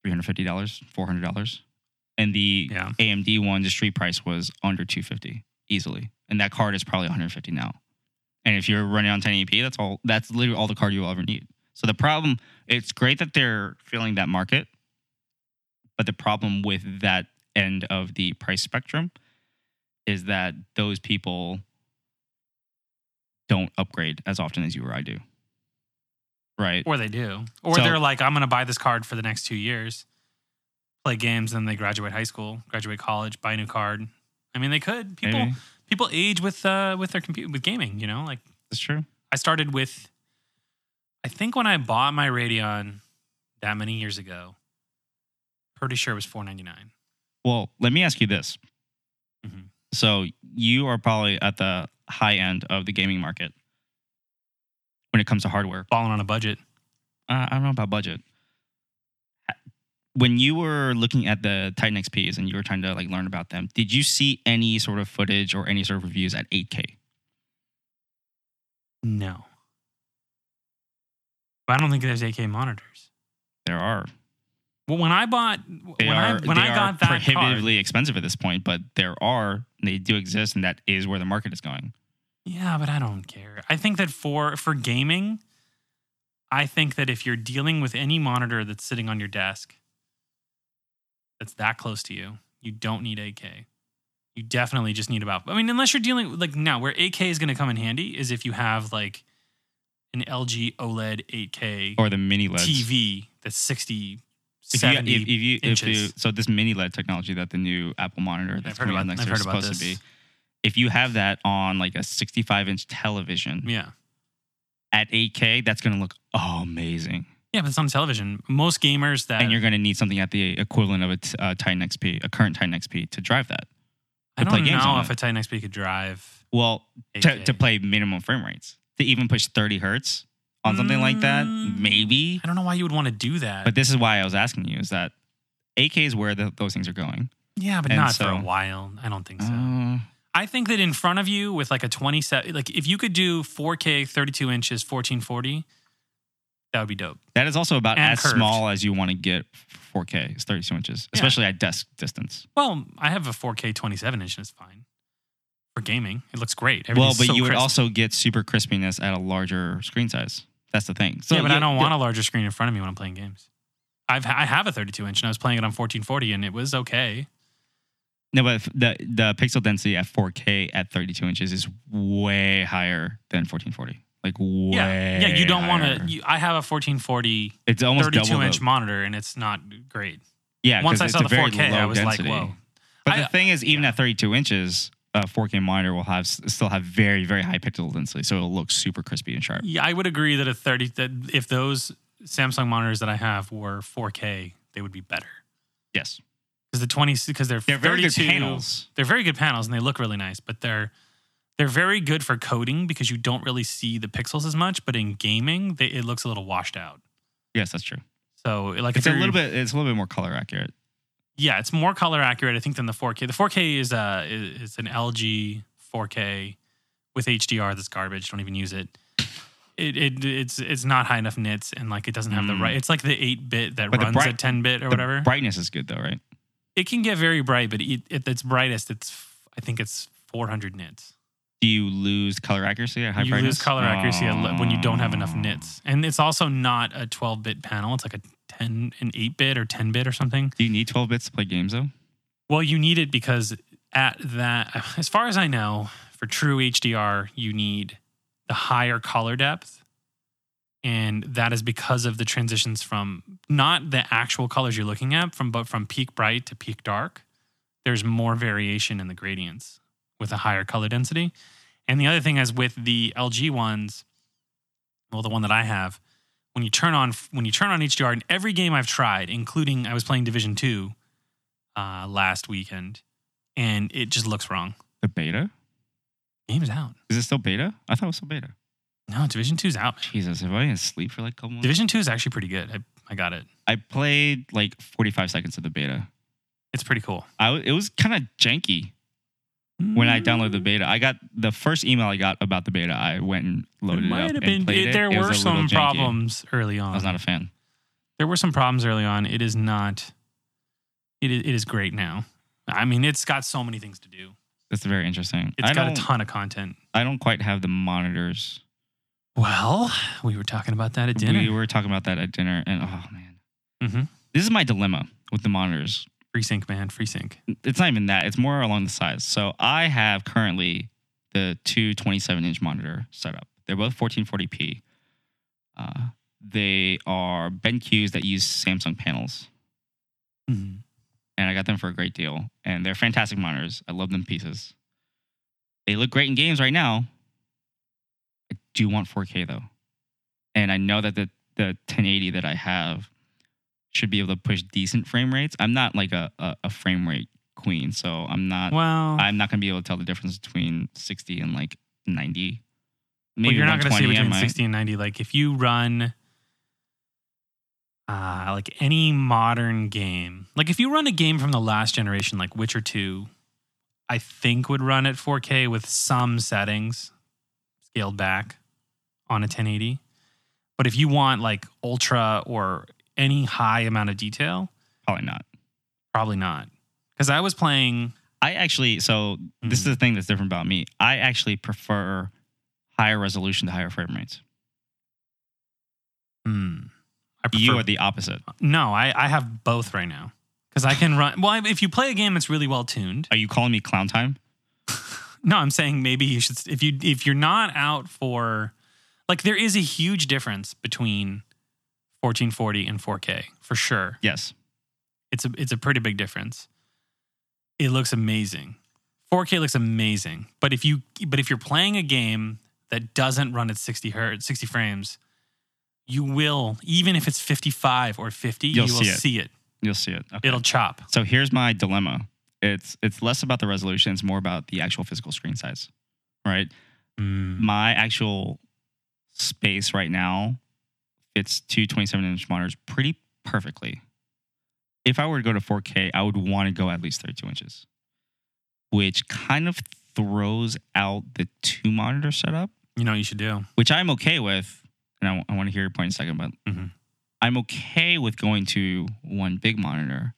$350, $400, and the Yeah. AMD one, the street price was under 250 easily, and that card is probably 150 now. And if you're running on 1080p, that's all. That's literally all the card you'll ever need. So the problem, it's great that they're filling that market, but the problem with that end of the price spectrum is that those people don't upgrade as often as you or I do. Right? Or they do. Or So- they're like, I'm going to buy this card for the next two years, play games, and they graduate high school, graduate college, buy a new card. I mean, they could. People Maybe. people age with uh with their computer with gaming. You know, like That's true. I started with, I think when I bought my Radeon that many years ago, pretty sure it was four ninety nine. Well, let me ask you this. Mhm. So you are probably at the high end of the gaming market when it comes to hardware. Falling on a budget. Uh, I don't know about budget. When you were looking at the Titan XPs and you were trying to like learn about them, did you see any sort of footage or any sort of reviews at 8K? No, but I don't think there's 8K monitors. There are. Well, when I bought They when are. I when I got that card, prohibitively expensive at this point, but there are. They do exist, and that is where the market is going. Yeah, but I don't care. I think that for for gaming, I think that if you're dealing with any monitor that's sitting on your desk that's that close to you, you don't need 8K. You definitely just need about, I mean, unless you're dealing like now, where 8K is going to come in handy is if you have like an LG OLED 8K or the mini LED TV that's 60, If you, 70 if, if you, if you, so this mini LED technology that the new Apple monitor that's coming out next year is supposed to be. If you have that on like a 65 inch television Yeah. at 8K, that's going to look amazing. Yeah, but it's on television. Most gamers that and you're going to need something at the equivalent of a t- uh, Titan XP, a current Titan XP, to drive that. I to play don't games know if it. a Titan XP could drive Well, to, to play minimum frame rates, to even push 30 hertz on something like that, Mm. maybe. I don't know why you would want to do that. But this is why I was asking you: is that 8K is where the, those things are going? yeah, but and not for a while. I don't think so. Uh, I think that in front of you with like a 20 set, like if you could do 4K, 32 inches, 1440, that would be dope. that is also about And as curved. small as you want to get 4K. It's 32 inches, Yeah. especially at desk distance. Well, I have a 4K 27 inch and it's fine for gaming. It looks great. well, Everything's but so you would crisp. also get super crispiness at a larger screen size. That's the thing. So yeah, but I don't want a larger screen in front of me when I'm playing games. I've I have a 32 inch and I was playing it on 1440 and it was okay. No, but the the pixel density at 4K at 32 inches is way higher than 1440. Like way. Yeah, yeah. You don't want to. I have a 1440 It's almost 32 inch the- monitor and it's not great. Yeah, Once I saw the 4K, I was density. like, whoa. But I- the thing is, even yeah. at 32 inches, a 4K monitor will have still have very very high pixel density, so it'll look super crispy and sharp. Yeah, I would agree that a 30 that if those Samsung monitors that I have were 4K, they would be better. Yes, Because the 20 because they're they're very good panels. They're very good panels and they look really nice, but they're they're very good for coding because you don't really see the pixels as much. But in gaming, they, it looks a little washed out. Yes, that's true. So like It's a little bit. It's a little bit more color accurate. yeah, it's more color accurate, I think, than the 4K. The 4K is uh is an LG 4K with HDR that's garbage. Don't even use it. It, it it's it's not high enough nits and like it doesn't have the Mm. right. It's like the eight bit that But runs bright- at ten bit or The whatever. brightness is good though, right? it can get very bright, but it, at its brightest, it's I think it's 400 nits. Do you lose color accuracy at high you brightness? lose color accuracy at le- when you don't have enough nits, and it's also not a 12 bit panel. It's like a 10, an 8 bit or 10 bit or something. Do you need 12 bits to play games though? Well, you need it because at that, as far as I know, for true HDR, you need the higher color depth. And that is because of the transitions from not the actual colors you're looking at, from but from peak bright to peak dark. There's more variation in the gradients with a higher color density. And the other thing is with the LG ones, well, the one that I have, when you turn on when you turn on HDR in every game I've tried, including I was playing Division Two uh, last weekend, and it just looks wrong. The beta? Game's out. Is it still beta? I thought it was still beta. No, Division Two's out. Jesus, have I been asleep for like a couple months? Division Two is actually pretty good. I, I got it. I played like 45 seconds of the beta. It's pretty cool. I it was kind of janky when I downloaded the beta. I got the first email I got about the beta. I went and loaded it, might up have and been. played it- it. there It was were a some janky. problems early on. I was not a fan. there were some problems early on. It is not. It is, it is great now. I mean, it's got so many things to do. That's very interesting. It's I got a don't, ton of content. I don't quite have the monitors. Well, we were talking about that at dinner. We were talking about that at dinner, and oh man, Mhm. this is my dilemma with the monitors. FreeSync, man. FreeSync. It's not even that. It's more along the size. So I have currently the two 27 inch monitor setup. They're both 1440p. Uh, they are BenQs that use Samsung panels. Mhm. and I got them for a great deal. And they're fantastic monitors. I love them pieces. They look great in games right now. I do want 4K though, and I know that the the 1080 that I have should be able to push decent frame rates. I'm not like a a, a frame rate queen, so I'm not. Well, I'm not gonna be able to tell the difference between 60 and like 90. Maybe well, you're not going to see between 60 and 90. Like if you run uh, like any modern game, like if you run a game from the last generation, like Witcher 2, I think would run at 4K with some settings scaled back on a 1080. But if you want like ultra or any high amount of detail, Probably not. probably not. Because I was playing. I actually, so this is Mhm. the thing that's different about me. I actually prefer higher resolution to higher frame rates. Hmm. I You are the opposite. no, I, I have both right now because I can run. Well, if you play a game that's really well tuned, Are you calling me clown time? no, I'm saying maybe you should. If you if you're not out for, like, there is a huge difference between 1440 and 4K for sure. Yes. It's a it's a pretty big difference. It looks amazing. 4K looks amazing, but if you but if you're playing a game that doesn't run at 60 hertz, 60 frames, you will even if it's 55 or 50, You'll you will see it. see it. You'll see it. Okay. It'll chop. So here's my dilemma. It's it's less about the resolution, it's more about the actual physical screen size. Right? Mm. My actual space right now fits two 27 inch monitors pretty perfectly. If I were to go to 4K, I would want to go at least 32 inches, which kind of throws out the two monitor setup, You know you should do. which I'm okay with. And I, want to hear your point in a second, but Mhm. I'm okay with going to one big monitor.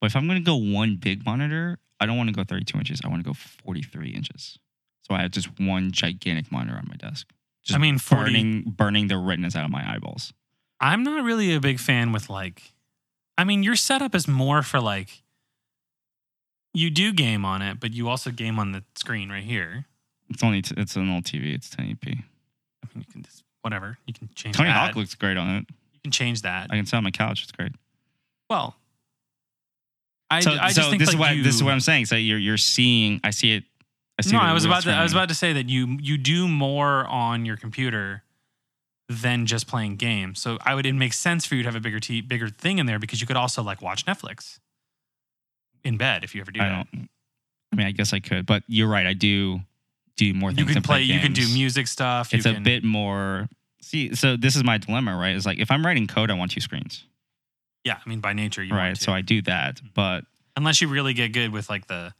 But if I'm going to go one big monitor, I don't want to go 32 inches. I want to go 43 inches. So I have just one gigantic monitor on my desk. Just I mean, 40 burning burning the retinas out of my eyeballs. I'm not really a big fan with like I mean, your setup is more for like you do game on it, but you also game on the screen right here. It's only t- it's an old TV. It's 1080p. I mean, you can just whatever. You can change Tony that. Hawk looks great on it. you can change that. I can sit on my couch. It's great. well, I, so I just so think this like is what you, this is what I'm saying. So you're you're seeing. I see it. I No, I was about to I was about to say that you you do more on your computer than just playing games. So I would it makes sense for you to have a bigger t- bigger thing in there because you could also like watch Netflix in bed if you ever do I that. don't. I mean, I guess I could, but you're right. I do do more things. You can than play. You can do music stuff. It's you a bit more. See, so this is my dilemma, right? Is like if I'm writing code, I want two screens, Yeah, I mean by nature you right? So I do that, mm-hmm. but unless you really get good with like the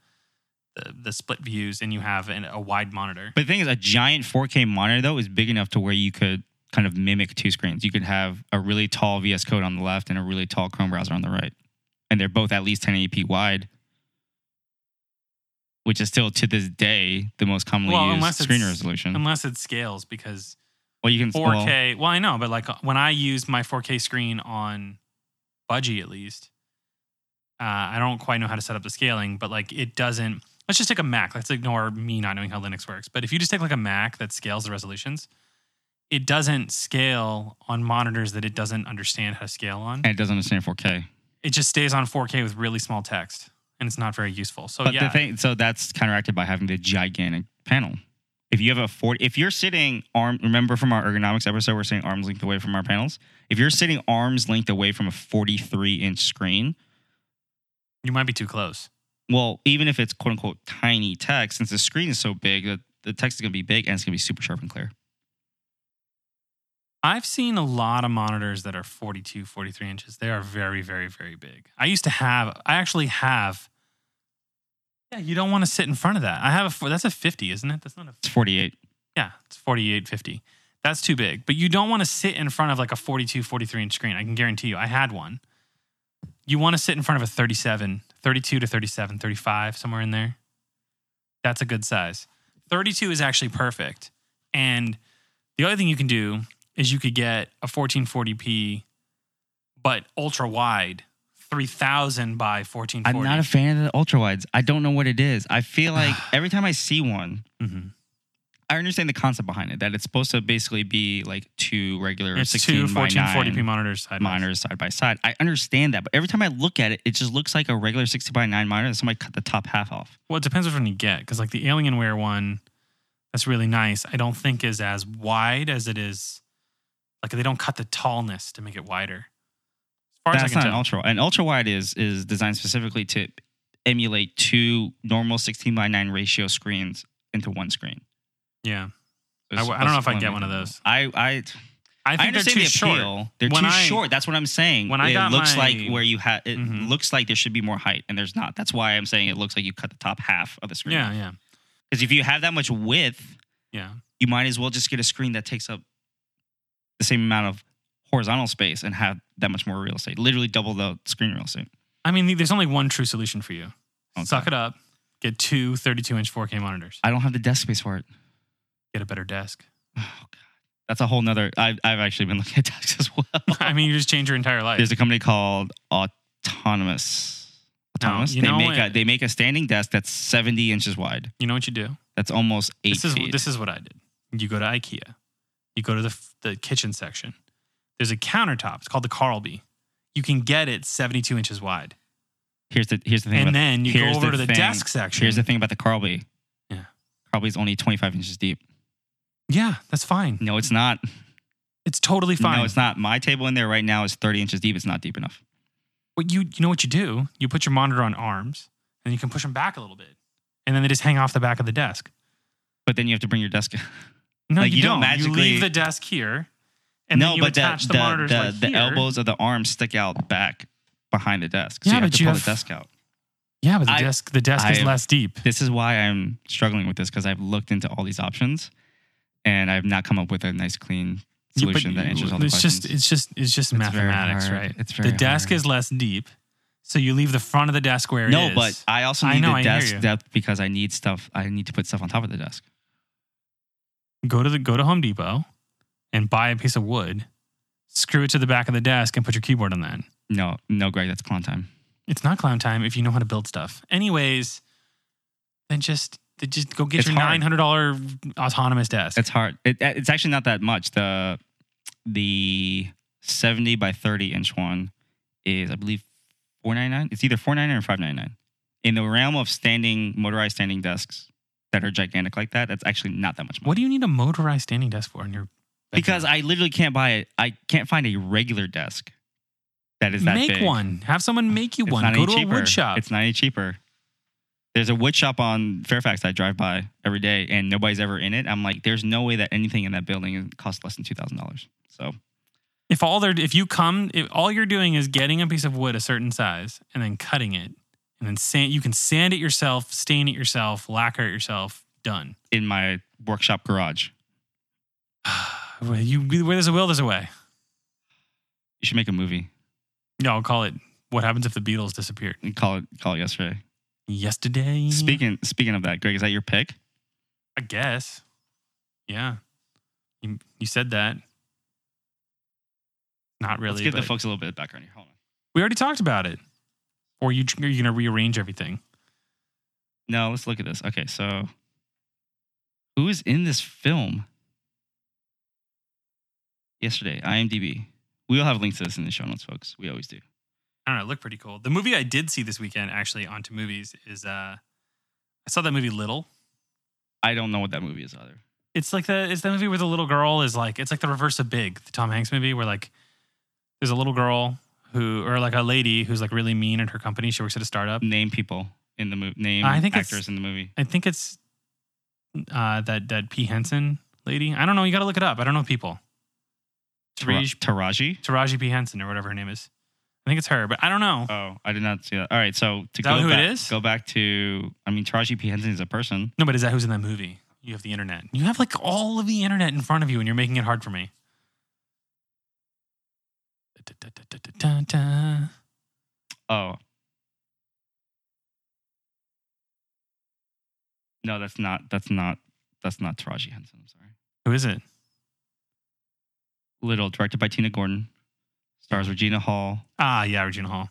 the, the split views and you have an, a wide monitor. but the thing is, a giant 4K monitor though is big enough to where you could kind of mimic two screens. You could have a really tall VS Code on the left and a really tall Chrome browser on the right, and they're both at least 1080p wide, which is still to this day the most commonly Well, used screen resolution. Unless it scales because well, you can 4K. Well, I know, but like when I use my 4K screen on Budgie, at least, uh, I don't quite know how to set up the scaling, but like it doesn't. Let's just take a Mac. Let's ignore me not knowing how Linux works. But if you just take like a Mac that scales the resolutions, it doesn't scale on monitors that it doesn't understand how to scale on. and it doesn't understand 4K. It just stays on 4K with really small text, and it's not very useful. So But yeah, the thing, so that's counteracted by having the gigantic panel. If you have a 40, if you're sitting arm, remember from our ergonomics episode, we're saying arms length away from our panels. If you're sitting arms length away from a 43 inch screen, you might be too close. Well, even if it's quote unquote tiny text, since the screen is so big, the, the text is going to be big and it's going to be super sharp and clear. I've seen a lot of monitors that are 42, 43 inches. They are very, very, very big. I used to have, I actually have, yeah, you don't want to sit in front of that. I have a, that's a 50, isn't it? That's not a, It's 48. yeah, it's 48, 50. That's too big. But you don't want to sit in front of like a 42, 43 inch screen. I can guarantee you. I had one. You want to sit in front of a 37, 32 to 37, 35, somewhere in there. That's a good size. 32 is actually perfect. And the other thing you can do is you could get a 1440p, but ultra wide, 3000 by 1440. I'm not a fan of the ultra wides. I don't know what it is. I feel like every time I see one, Mhm. I understand the concept behind it that it's supposed to basically be like two regular It's 16 two by 1440p 9 monitors. side by monitors side by side. I understand that, but every time I look at it, it just looks like a regular 60 by 9 monitor that somebody cut the top half off. Well, it depends which one you get because like the Alienware one, that's really nice. I don't think is as wide as it is. Like they don't cut the tallness to make it wider. As far That's as I not can an tell. ultra. An ultra wide is is designed specifically to emulate two normal 16 by 9 ratio screens into one screen. Yeah, I don't know if I supposed to get one of those. I I I think they're understand too the short. appeal. They're When too I- short. That's what I'm saying. when I it got looks my- like where you have it Mhm. looks like there should be more height, and there's not. That's why I'm saying it looks like you cut the top half of the screen. Yeah, yeah, Because if you have that much width, yeah. you might as well just get a screen that takes up the same amount of horizontal space and have that much more real estate. Literally double the screen real estate. I mean, there's only one true solution for you. Okay. Suck it up. Get two 32 inch 4K monitors. I don't have the desk space for it. Get a better desk. Oh god. That's a whole nother. I've, I've actually been looking at desks as well. I mean, you just change your entire life. There's a company called Autonomous. No, you they know make what? a they make a standing desk that's 70 inches wide. you know what you do? That's almost eight This is feet. this is what I did. You go to IKEA. You go to the f- the kitchen section. There's a countertop. It's called the Karlby. You can get it 72 inches wide, here's the here's the thing. and about, then you go here's over to the thing. desk section. here's the thing about the Karlby. Yeah. Karlby's only 25 inches deep. Yeah, that's fine. No, it's not. It's totally fine. No, it's not. My table in there right now is 30 inches deep. It's not deep enough. What you you know what you do? You put your monitor on arms, and you can push them back a little bit, and then they just hang off the back of the desk. But then you have to bring your desk. No, Like, you, you don't don't. you magically- leave the desk here, and no, then you but the attach the, the, monitors the, like the here. elbows of the arms stick out back behind the desk. So Yeah, you have but to you pull have- the desk out. Yeah, but the I- desk the desk is less deep. This is why I'm struggling with this because I've looked into all these options and I've not come up with a nice, clean solution that answers all the it's questions. just it's just it's just It's very mathematics, right? It's the desk hard. is less deep, so you leave the front of the desk where it no, is. but I also I need know, the I desk depth because I need stuff. I need to put stuff on top of the desk. go to the go to Home Depot and buy a piece of wood, screw it to the back of the desk, and put your keyboard on that. No, no, Greg, that's clown time. It's not clown time if you know how to build stuff. Anyways, then just then just go get It's your nine hundred dollar autonomous desk. It's hard. It, it's actually not that much. The the 70 by 30 inch one is, I believe, 499. It's either 499 or 599. In the realm of standing motorized standing desks that are gigantic like that, that's actually not that much money. what do you need a motorized standing desk for in your? because I literally can't buy it. I can't find a regular desk that is that big. make big. one. Have someone make you It's one. Go to cheaper. a wood shop. It's not any cheaper. There's a wood shop on Fairfax I drive by every day, and nobody's ever in it. I'm like, there's no way that anything in that building costs less than two thousand dollars. So if all they're if you come if all you're doing is getting a piece of wood a certain size and then cutting it and then sand you can sand it yourself stain it yourself lacquer it yourself done in my workshop garage, Where you where there's a will there's a way you should make a movie no i'll call it what happens if the beatles disappeared and call it call it yesterday. Yesterday Speaking speaking of that, Greg, is that your pick? i guess yeah you, you said that not really Let's give the folks a little bit of background here. Hold on. we already talked about it or you are you gonna rearrange everything No, let's look at this. Okay, so who is in this film? Yesterday, IMDb. We will have links to this in the show notes, folks. We always do. I don't know, it looked pretty cool. The movie I did see this weekend, actually, onto movies, is uh I saw that movie Little. I don't know what that movie is either. It's like the it's the movie where the little girl is like it's like the reverse of Big, the Tom Hanks movie, where like there's a little girl who or like a lady who's like really mean at her company. She works at a startup. Name people in the movie. Name I think actors in the movie. I think it's uh that that P. Henson lady. I don't know. You got to look it up. I don't know people. Taraji Taraji. Taraji P. Henson or whatever her name is. I think it's her, but I don't know. Oh, I did not see that. All right, so to Is that go who it back, is? go back to. I mean, Taraji P Henson is a person. No, but is that who's in that movie? You have the internet. You have like all of the internet in front of you, and you're making it hard for me. Da-da-da-da-da-da. Oh. No, that's not. That's not. That's not Taraji Henson. I'm sorry. Who is it? Little, directed by Tina Gordon, stars Regina Hall, Ah, yeah, Regina Hall.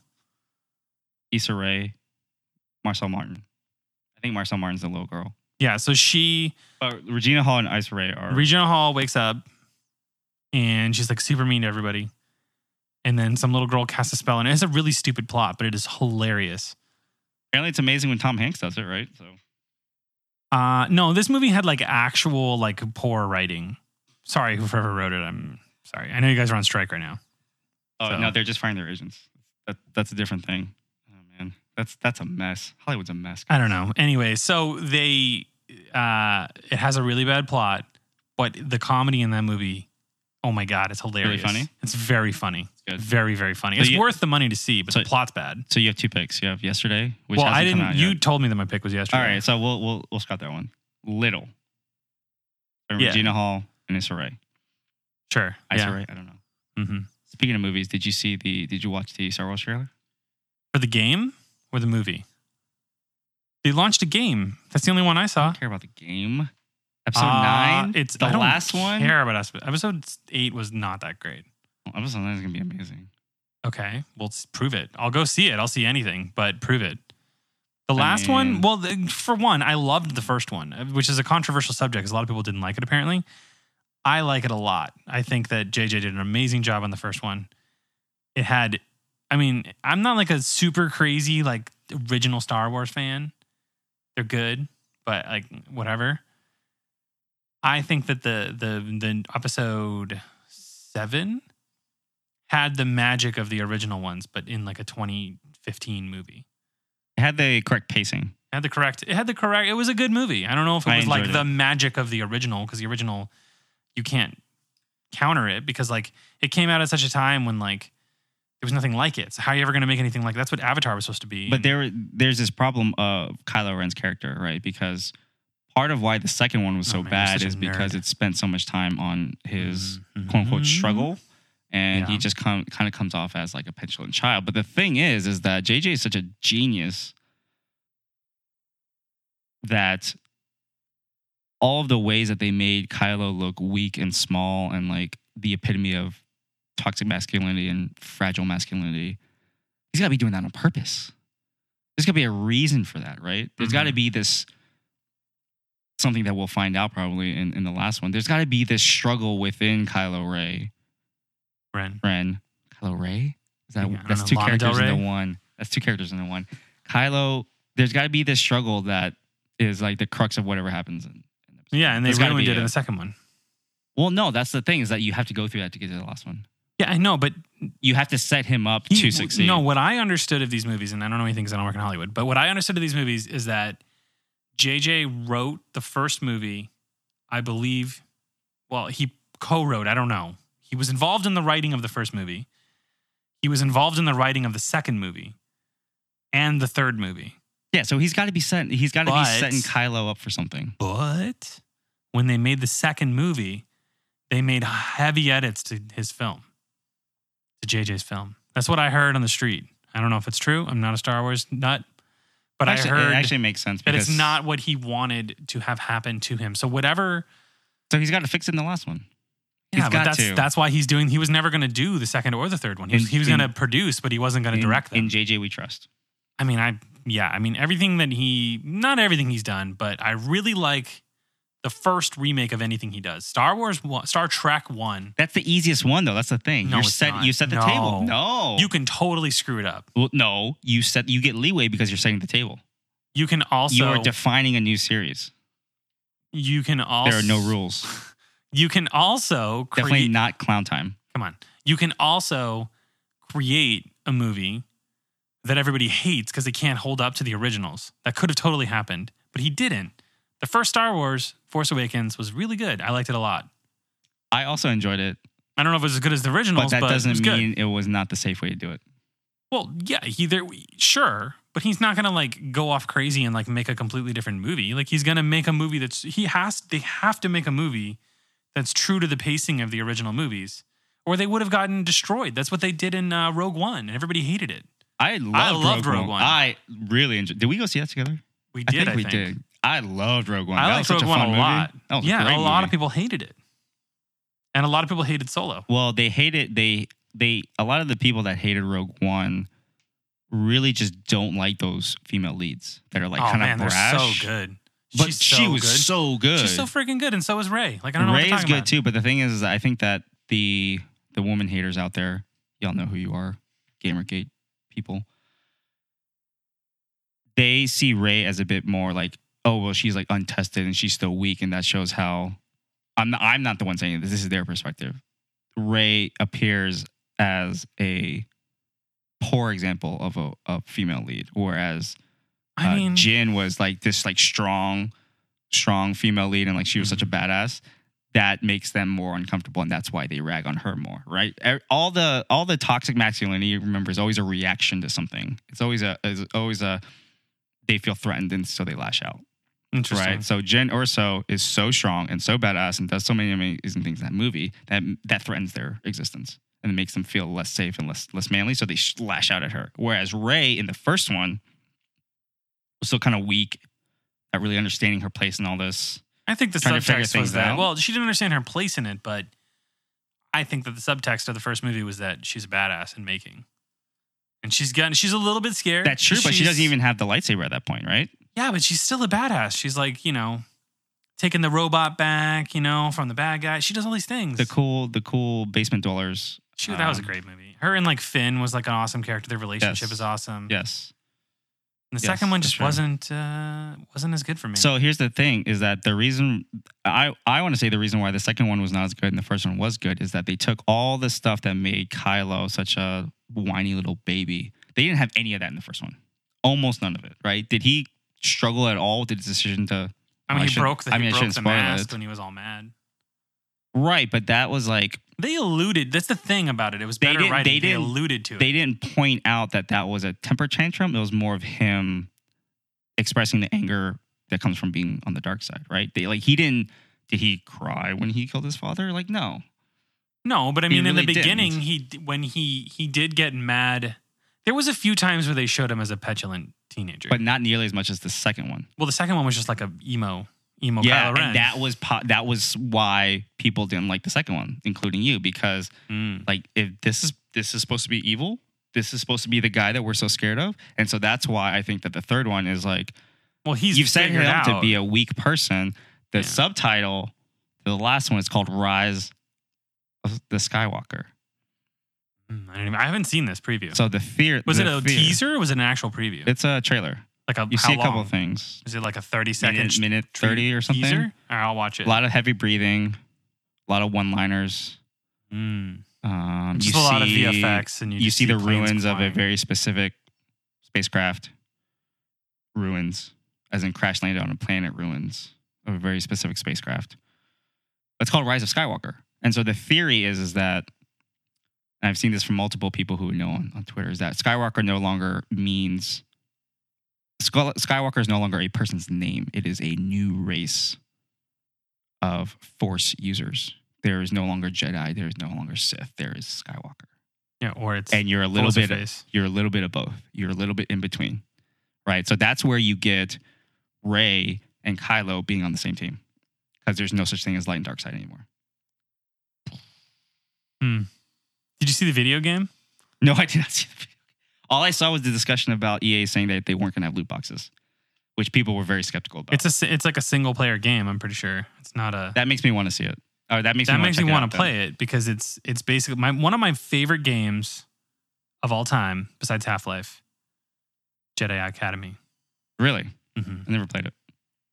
Issa Rae, Marsai Martin. I think Marsai Martin's the little girl. Yeah, so she But Regina Hall and Issa Rae are. Regina Hall wakes up and she's like super mean to everybody. And then some little girl casts a spell, and it's a really stupid plot, but it is hilarious. apparently, it's amazing when Tom Hanks does it, right? So Uh no, this movie had like actual like poor writing. Sorry, whoever wrote it. I'm sorry. I know you guys are on strike right now. Oh So- no, they're just firing their agents. That that's a different thing. Oh man, that's that's a mess. Hollywood's a mess. I don't know. Anyway, so they uh it has a really bad plot, but the comedy in that movie, oh my god, it's hilarious. funny? It's very funny. good. Very, very funny. So it's you- worth the money to see, but So- the plot's bad. So you have two picks. You have yesterday, which well, I didn't you told me that my pick was yesterday. All right, so we'll we'll we'll scrap that one. Little. Yeah. Regina Hall and Issa Rae. Sure. Issa yeah. Rae, I don't know. hmm Speaking of movies, did you see the? Did you watch the Star Wars trailer? For the game or the movie? They launched a game. That's the only one I saw. I don't care about the game. Episode Uh, nine. It's the I don't last one. Care about us? Episode eight was not that great. Episode nine is gonna be amazing. Okay, well, prove it. I'll go see it. I'll see anything, but prove it. The I last mean- one, well, the, for one, I loved the first one, uh, which is a controversial subject because a lot of people didn't like it. Apparently, I like it a lot. I think that JJ did an amazing job on the first one. It had, I mean, I'm not like a super crazy like original Star Wars fan. They're good, but like whatever. I think that the the the episode seven had the magic of the original ones, but in like a 2015 movie. It had the correct pacing. It had the correct. It had the correct. It was a good movie. I don't know if it I was like enjoyed the magic of the original because the original, you can't counter it because like it came out at such a time when like there was nothing like it. So how are you ever going to make anything like that's what Avatar was supposed to be? But there, there's this problem of Kylo Ren's character, right? Because part of why the second one was so Oh, man, bad is because it spent so much time on his Mhm. quote unquote struggle, and he Yeah. just come, kind of comes off as like a petulant child. But the thing is, is that JJ is such a genius that all of the ways that they made Kylo look weak and small and like the epitome of toxic masculinity and fragile masculinity, he's got to be doing that on purpose. There's got to be a reason for that, right? There's got to be this something that we'll find out probably in, in the last one. There's got to be this struggle within Kylo Ray, Ren. Ren, Kylo Ray. Is that Yeah, that's two Lana characters in the one? That's two characters in the one. Kylo. There's got to be this struggle that is like the crux of whatever happens. In, Yeah, and they There's gotta ruined be it in a- the second one. Well, no, that's the thing is that you have to go through that to get to the last one. Yeah, I know, but You have to set him up to succeed. No, what I understood of these movies, and I don't know anything because I don't work in Hollywood, but what I understood of these movies is that JJ wrote the first movie, I believe. Well, he co wrote, I don't know. He was involved in the writing of the first movie, he was involved in the writing of the second movie and the third movie. Yeah, so he's got to be set. He's got to be But- setting Kylo up for something. But when they made the second movie, they made heavy edits to his film, to JJ's film. That's what I heard on the street. I don't know if it's true. I'm not a Star Wars nut, but actually, I heard it actually makes sense that because it's not what he wanted to have happen to him. So whatever. So he's got to fix it in the last one. He's Yeah, but got that's to. that's why he's doing. He was never going to do the second or the third one. He was, In- he was going to produce, but he wasn't going to direct them. in JJ, we trust. I mean, I yeah, I mean everything that he not everything he's done, but I really like the first remake of anything he does. Star Wars, one, Star Trek one. That's the easiest one, though. That's the thing. No, You're set. not. You set the No. table. No, You can totally screw it up. Well, no, you set. You get leeway because you're setting the table. You can also you are defining a new series. you can also There are no rules. You can also create Definitely not clown time. come on. You can also create a movie that everybody hates because they can't hold up to the originals. That could have totally happened, but he didn't. The first Star Wars, Force Awakens, was really good. I liked it a lot. I also enjoyed it, I don't know if it was as good as the originals, but that it was doesn't good. mean it was not the safe way to do it. Well, yeah, he sure, but he's not gonna like go off crazy and like make a completely different movie. Like he's gonna make a movie that's he has they have to make a movie that's true to the pacing of the original movies, or they would have gotten destroyed. That's what they did in uh, Rogue One, and everybody hated it. I loved, loved Rogue, Rogue One. One. I really enjoyed. Did we go see that together? We I did. think we did. I loved Rogue One. I that liked Rogue a One fun a movie. lot. A yeah, great a lot movie. of people hated it, and a lot of people hated Solo. Well, they hated they they a lot of the people that hated Rogue One really just don't like those female leads that are like oh kind of brash. so good. But She's she so was good. so good. She's so freaking good, and so is Rey. Like I don't know Rey is good talking too, but the thing is, is I think that the the woman haters out there, y'all know who you are, Gamergate people. They see Rey as a bit more like, oh well, she's like untested and she's still weak, and that shows how. I'm not, I'm not the one saying this. This is their perspective. Rey appears as a poor example of a, a female lead, whereas about. I uh, mean, Jyn was like this like strong, strong female lead, and like she was such a Mm-hmm. badass. That makes them more uncomfortable, and that's why they rag on her more, right? E- All the all the toxic masculinity, remember, is always a reaction to something. It's always a is always a they feel threatened, and so they lash out, right? So Jyn Erso is so strong and so badass, and does so many amazing things in that movie that that threatens their existence and it makes them feel less safe and less less manly. So they sh- lash out at her. Whereas Rey in the first one was still kind of weak at really understanding her place in all this. I think the Trying to figure subtext was that. out. Well, she didn't understand her place in it, but I think that the subtext of the first movie was that she's a badass in making, and she's gotten she's a little bit scared. That's true, but she She's- doesn't even have the lightsaber at that point, right? Yeah, but she's still a badass. She's like you know, taking the robot back, you know, from the bad guy. She does all these things. The cool, the cool basement dwellers. She, that was a um, great movie. Her and like Finn was like an awesome character. Their relationship Yes. is awesome. Yes. And the Yes, second one just true. wasn't uh, wasn't as good for me. So here's the thing: is that the reason I I want to say the reason why the second one was not as good and the first one was good is that they took all the stuff that made Kylo such a whiny little baby. They didn't have any of that in the first one. Almost none of it. Right? Did he struggle at all with the decision to? I mean, he broke the, I mean, broke the mask it. when he was all mad. Right, but that was like They alluded. That's the thing about it. It was They better didn't- writing. they They, alluded to it. they didn't point out that that was a temper tantrum. It was more of him expressing the anger that comes from being on the dark side. Right? They like he didn't. Did he cry when he killed his father? Like no. no, but I mean, in the beginning, didn't. he when he he did get mad. There was a few times where they showed him as a petulant teenager. but not nearly as much as the second one. well, the second one was just like a emo emo yeah, Kylo Ren. and that was po- that was why people didn't like the second one, including you, because Mm. like if this is this is supposed to be evil, this is supposed to be the guy that we're so scared of, and so that's why I think that the third one is like Well, he's you've set him up to be a weak person. The Yeah. subtitle, the last one is called Rise of the Skywalker. Mm, I, don't even, I haven't seen this preview. So the fear was it a fear- teaser or was it an actual preview? It's a trailer. Like a You how see a couple long? of things. Is it like a thirty second Minute, minute thirty or something. teaser? All right, I'll watch it. A lot of heavy breathing, a lot of one-liners. Mm. Um, Just you a lot of VFX, and you, you just see the ruins of a very specific spacecraft ruins as in crash landed on a planet ruins of a very specific spacecraft it's called rise of skywalker and so the theory is is that and i've seen this from multiple people who know on, on twitter is that skywalker no longer means skywalker is no longer a person's name. It is a new race of force users. There is no longer jedi. There is no longer sith. There is skywalker. Yeah, or it's and you're a little bit face? you're a little bit of both. You're a little bit in between right? So that's where you get ray and kylo being on the same team because there's no such thing as light and dark side anymore. Hmm. Did you see the video game? no i did not see the video all i saw was the discussion about ea saying that they weren't going to have loot boxes which people were very skeptical about It's a it's like a single player game. I'm pretty sure it's not a. that makes me want to see it oh that makes that me makes me want to play it because it's it's basically my one of my favorite games of all time besides Half Life. Jedi Academy. really hmm i never played it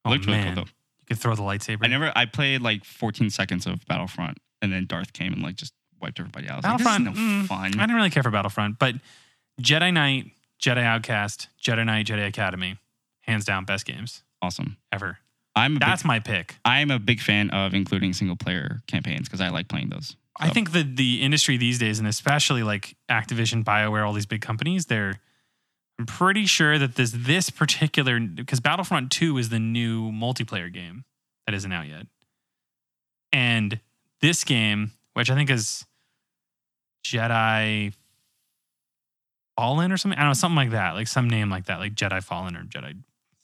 Oh, looked really man. cool though You could throw the lightsaber. i never i played like 14 seconds of battlefront and then darth came and like just wiped everybody out like, Battlefront. is no mm, fun I didn't really care for Battlefront, but Jedi Knight, Jedi Outcast, Jedi Knight, Jedi Academy, hands down best games awesome ever. i'm a big That's my pick. I'm a big fan of including single player campaigns because I like playing those. I So, think that the industry these days, and especially like Activision, BioWare, all these big companies, they're I'm pretty sure that this this particular because Battlefront 2 is the new multiplayer game that isn't out yet. And this game, which I think is Jedi Fallen or something, I don't know, something like that, like some name like that, like Jedi Fallen or Jedi.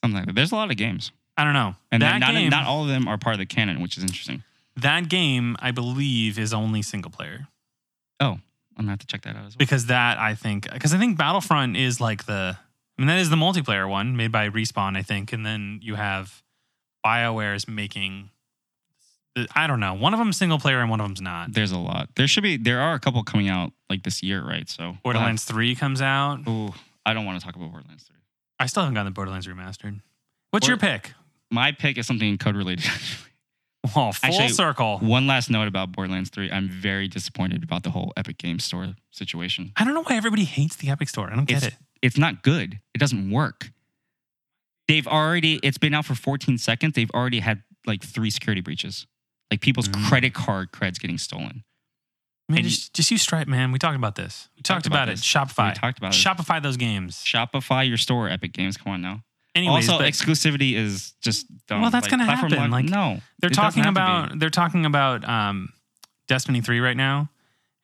something like that. There's a lot of games, I don't know. and that not game, not all of them are part of the canon, which is interesting. that game, I believe, is only single player. Oh, I'm gonna have to check that out as well. because that I think because I think Battlefront is like the I mean that is the multiplayer one made by Respawn I think and then you have BioWare is making I don't know one of them single player and one of them's not. There's a lot. There should be. There are a couple coming out like this year, right? So Borderlands 3 comes out. Oh, I don't want to talk about Borderlands Three. I still haven't gotten the Borderlands remastered. What's your pick? My pick is something code related. Actually, Oh, full Actually, circle. one last note about Borderlands Three. I'm very disappointed about the whole Epic Games Store situation. I don't know why everybody hates the Epic Store. I don't get It's- it. It's not good. It doesn't work. They've already. It's been out for 14 seconds. They've already had like three security breaches. Like people's Mm. credit card creds getting stolen. I mean, and just, just use Stripe, man. We talked about this. We talked, about, it. Shopify. We talked about it. Shopify those games. Shopify your store, Epic Games. Come on now. Anyways, also, but- exclusivity is just dumb. Well, that's gonna happen, lock- like, no, they're talking have to be. about they're talking about um, Destiny three right now,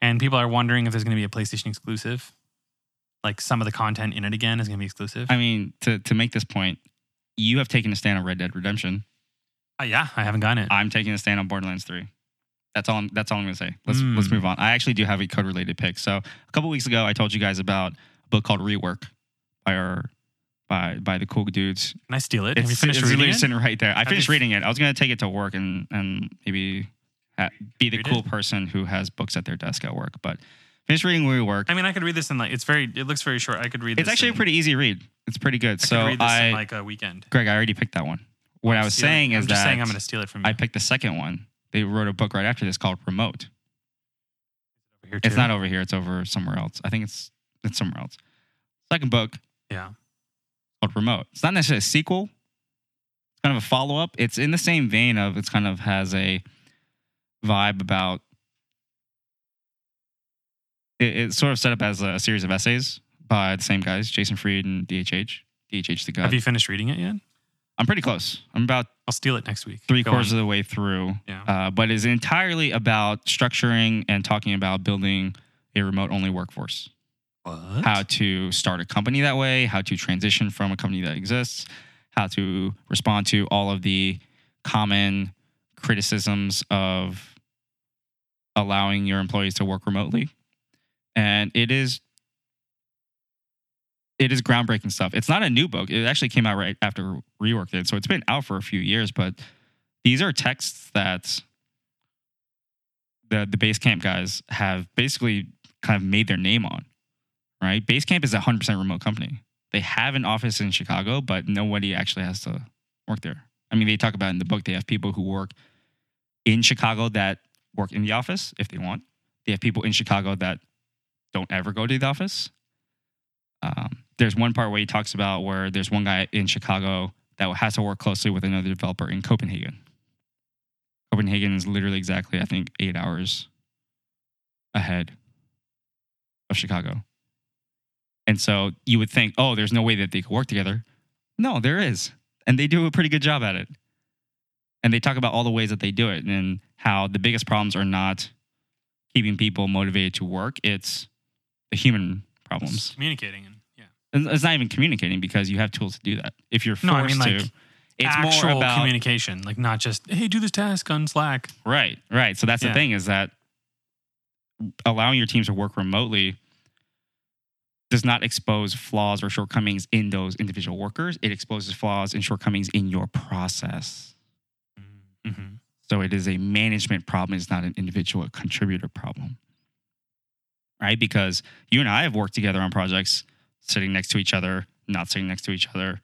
and people are wondering if there's going to be a PlayStation exclusive. Like some of the content in it again is going to be exclusive. I mean, to to make this point, you have taken a stand on Red Dead Redemption. Uh, yeah, I haven't gotten it. I'm taking a stand on Borderlands 3. That's all. I'm, that's all I'm gonna say. Let's let's Mm. move on. I actually do have a code related pick. So a couple weeks ago, I told you guys about a book called Rework by our by by the cool dudes. Can I steal it? Have you It's, finished it's reading it? sitting right there. I Have finished you- reading it. I was gonna take it to work and and maybe ha- be the Read cool it? person who has books at their desk at work. But finished reading Rework. I mean, I could read this in like it's very. It looks very short. I could read. it's actually a pretty easy read. It's pretty good. I could so read this I, in like a weekend. Greg, I already picked that one. What I was Steal it. saying I'm is just that saying I'm going to steal it from you. I picked the second one. They wrote a book right after this called Remote. Here, It's too. not over here. It's over somewhere else. I think it's it's somewhere else. Second book Yeah. called Remote. It's not necessarily a sequel. It's kind of a follow up. It's in the same vein of it's kind of has a vibe about. It, it's sort of set up as a series of essays by the same guys, Jason Fried and DHH. DHH the guy. Have you finished reading it yet? I'm pretty close. I'm about I'll steal it next week. three Go quarters on. of the way through. Yeah. Uh, but is entirely about structuring and talking about building a remote only workforce. What? how to start a company that way, how to transition from a company that exists, how to respond to all of the common criticisms of allowing your employees to work remotely. And it is it is groundbreaking stuff. It's not a new book. It actually came out right after rework did. So it's been out for a few years, but these are texts that the the Basecamp guys have basically kind of made their name on right? Basecamp is a 100% remote company. They have an office in Chicago, but nobody actually has to work there. I mean, they talk about in the book, they have people who work in Chicago that work in the office if they want. They have people in Chicago that don't ever go to the office. Um, there's one part where he talks about where there's one guy in Chicago that has to work closely with another developer in Copenhagen. Copenhagen is literally exactly, I think, eight hours ahead of Chicago. And so you would think, oh, there's no way that they could work together. No, there is. And they do a pretty good job at it. And they talk about all the ways that they do it and how the biggest problems are not keeping people motivated to work, it's the human problems. Communicating yeah. And it's not even communicating because you have tools to do that. If you're forced No, I mean, like, to, it's Actual more about communication, like not just hey, do this task on Slack. Right, right. So that's Yeah. the thing is that allowing your teams to work remotely does not expose flaws or shortcomings in those individual workers. It exposes flaws and shortcomings in your process. Mm-hmm. So it is a management problem. It's not an individual contributor problem. Right? Because you and I have worked together on projects sitting next to each other, not sitting next to each other.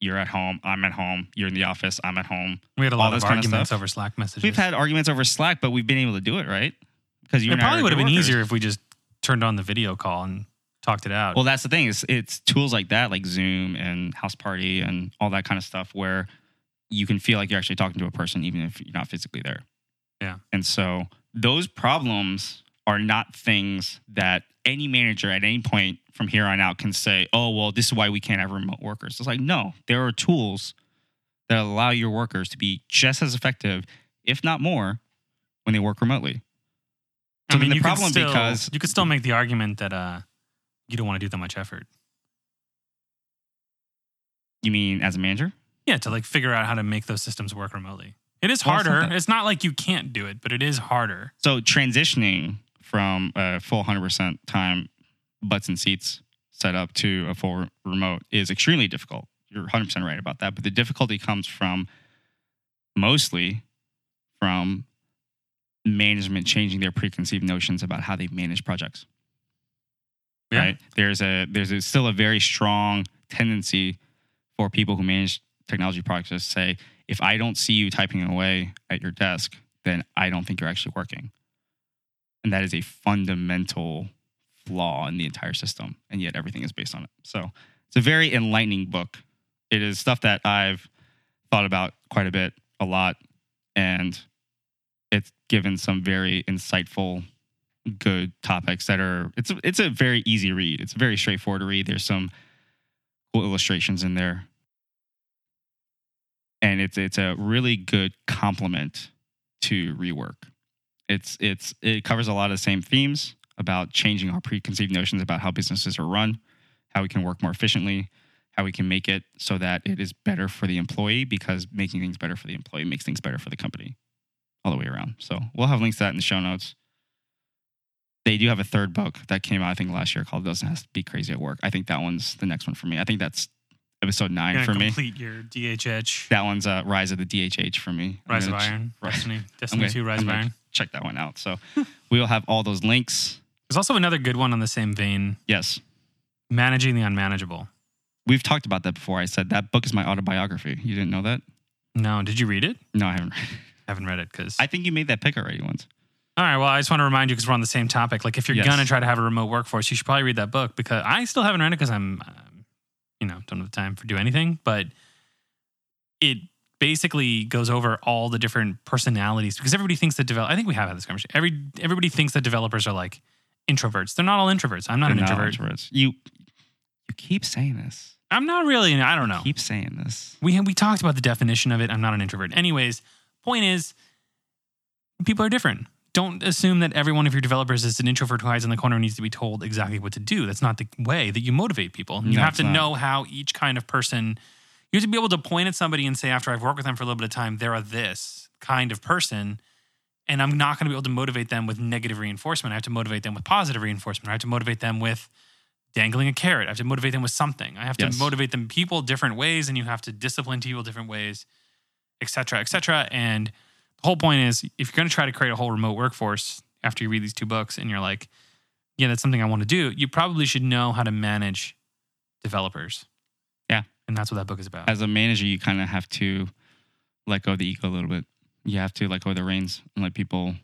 You're at home, I'm at home. You're in the office, I'm at home. We had a lot of kind of arguments over Slack messages. We've had arguments over Slack, but we've been able to do it, right? Because you it probably would have been easier if we just turned on the video call and talked it out. Well, that's the thing. Is it's tools like that, like Zoom and House Party and all that kind of stuff, where you can feel like you're actually talking to a person, even if you're not physically there. Yeah. And so those problems are not things that any manager at any point from here on out can say, "Oh, well, this is why we can't have remote workers." It's like, no, there are tools that allow your workers to be just as effective, if not more, when they work remotely. So then the you could problem still- because you could still make the argument that uh, you don't want to do that much effort. you mean as a manager? Yeah, to like figure out how to make those systems work remotely. It is Well, it's harder. that- It's not like you can't do it, but it is harder. So transitioning from a full 100% time butts and seats setup to a full remote is extremely difficult. You're 100% right about that. But the difficulty comes from mostly from management changing their preconceived notions about how they manage projects. Yeah. Right? There's a there's a, still a very strong tendency for people who manage technology projects to say, if I don't see you typing away at your desk, then I don't think you're actually working. And that is a fundamental flaw in the entire system. And yet everything is based on it. So it's a very enlightening book. It is stuff that I've thought about quite a bit, a lot. And it's given some very insightful, good topics that are it's it's a very easy read. It's very straightforward to read. There's some cool illustrations in there. And it's it's a really good complement to rework. It's it's it covers a lot of the same themes about changing our preconceived notions about how businesses are run, how we can work more efficiently, how we can make it so that it is better for the employee because making things better for the employee makes things better for the company all the way around. So we'll have links to that in the show notes. They do have a third book that came out, I think, last year called Doesn't Have to Be Crazy at Work. I think that one's the next one for me. I think that's episode 9 for gonna me. complete your DHH, That one's uh, Rise of the DHH for me. Rise of Iron, Right. Destiny, Destiny 2, Rise I'm of gonna Iron. Check that one out. So we will have all those links. There's also another good one on the same vein, Yes. Managing the Unmanageable. We've talked about that before. I said that book is my autobiography. You didn't know that? No, did you read it? No, I haven't. haven't read it because. I think you made that pick already once. All right. Well, I just want to remind you because we're on the same topic. Like, if you're Yes. gonna try to have a remote workforce, you should probably read that book because I still haven't read it because I'm, um, you know, don't have the time for do anything. But it basically goes over all the different personalities because everybody thinks that develop. I think we have had this conversation. Every everybody thinks that developers are like introverts. They're not all introverts. I'm not an They're not introvert. introverts. You you keep saying this. I'm not really. I don't know. Keep saying this. We we talked about the definition of it. I'm not an introvert. Anyways, point is, people are different. Don't assume that every one of your developers is an introvert who hides in the corner and needs to be told exactly what to do. That's not the way that you motivate people. You No, have it's to not. know how each kind of person. You have to be able to point at somebody and say, after I've worked with them for a little bit of time, they're a this kind of person. And I'm not going to be able to motivate them with negative reinforcement. I have to motivate them with positive reinforcement. I have to motivate them with dangling a carrot. I have to motivate them with something. I have to motivate them people different ways, and you have to discipline people different ways, et cetera, et cetera. And the whole point is if you're going to try to create a whole remote workforce after you read these two books and you're like, yeah, that's something I want to do, you probably should know how to manage developers. And that's what that book is about. As a manager, you kind of have to let go of the ego a little bit. You have to let go of the reins and let people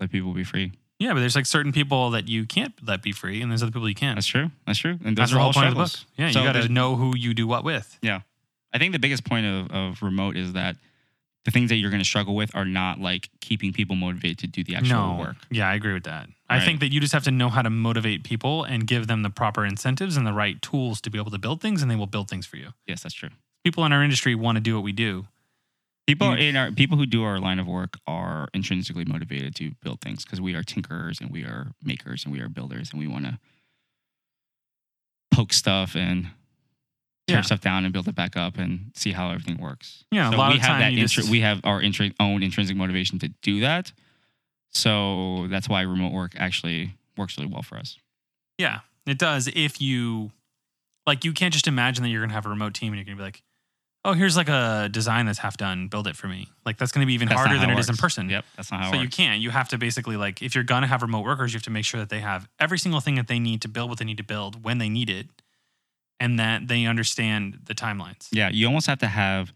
let people be free. yeah, but there's like certain people that you can't let be free, and there's other people you can. That's true. That's true. And That's those are the all whole point of the book. Yeah, So you got to know who you do what with. Yeah, I think the biggest point of, of remote is that the things that you're going to struggle with are not like keeping people motivated to do the actual no. work. Yeah, I agree with that. I think that you just have to know how to motivate people and give them the proper incentives and the right tools to be able to build things, and they will build things for you. Yes, that's true. People in our industry want to do what we do. People in our people who do our line of work are intrinsically motivated to build things because we are tinkerers and we are makers and we are builders and we want to poke stuff and tear Yeah. stuff down and build it back up and see how everything works. Yeah, a so lot we of have that intri- just- we have our intri- own intrinsic motivation to do that. So that's why remote work actually works really well for us. Yeah, it does. If you like, you can't just imagine that you're going to have a remote team and you're going to be like, oh, here's like a design that's half done. Build it for me. Like that's going to be even That's harder than it is in person. Yep, that's not how so it you can't. You have to basically like, if you're going to have remote workers, you have to make sure that they have every single thing that they need to build what they need to build when they need it, and that they understand the timelines. Yeah, you almost have to have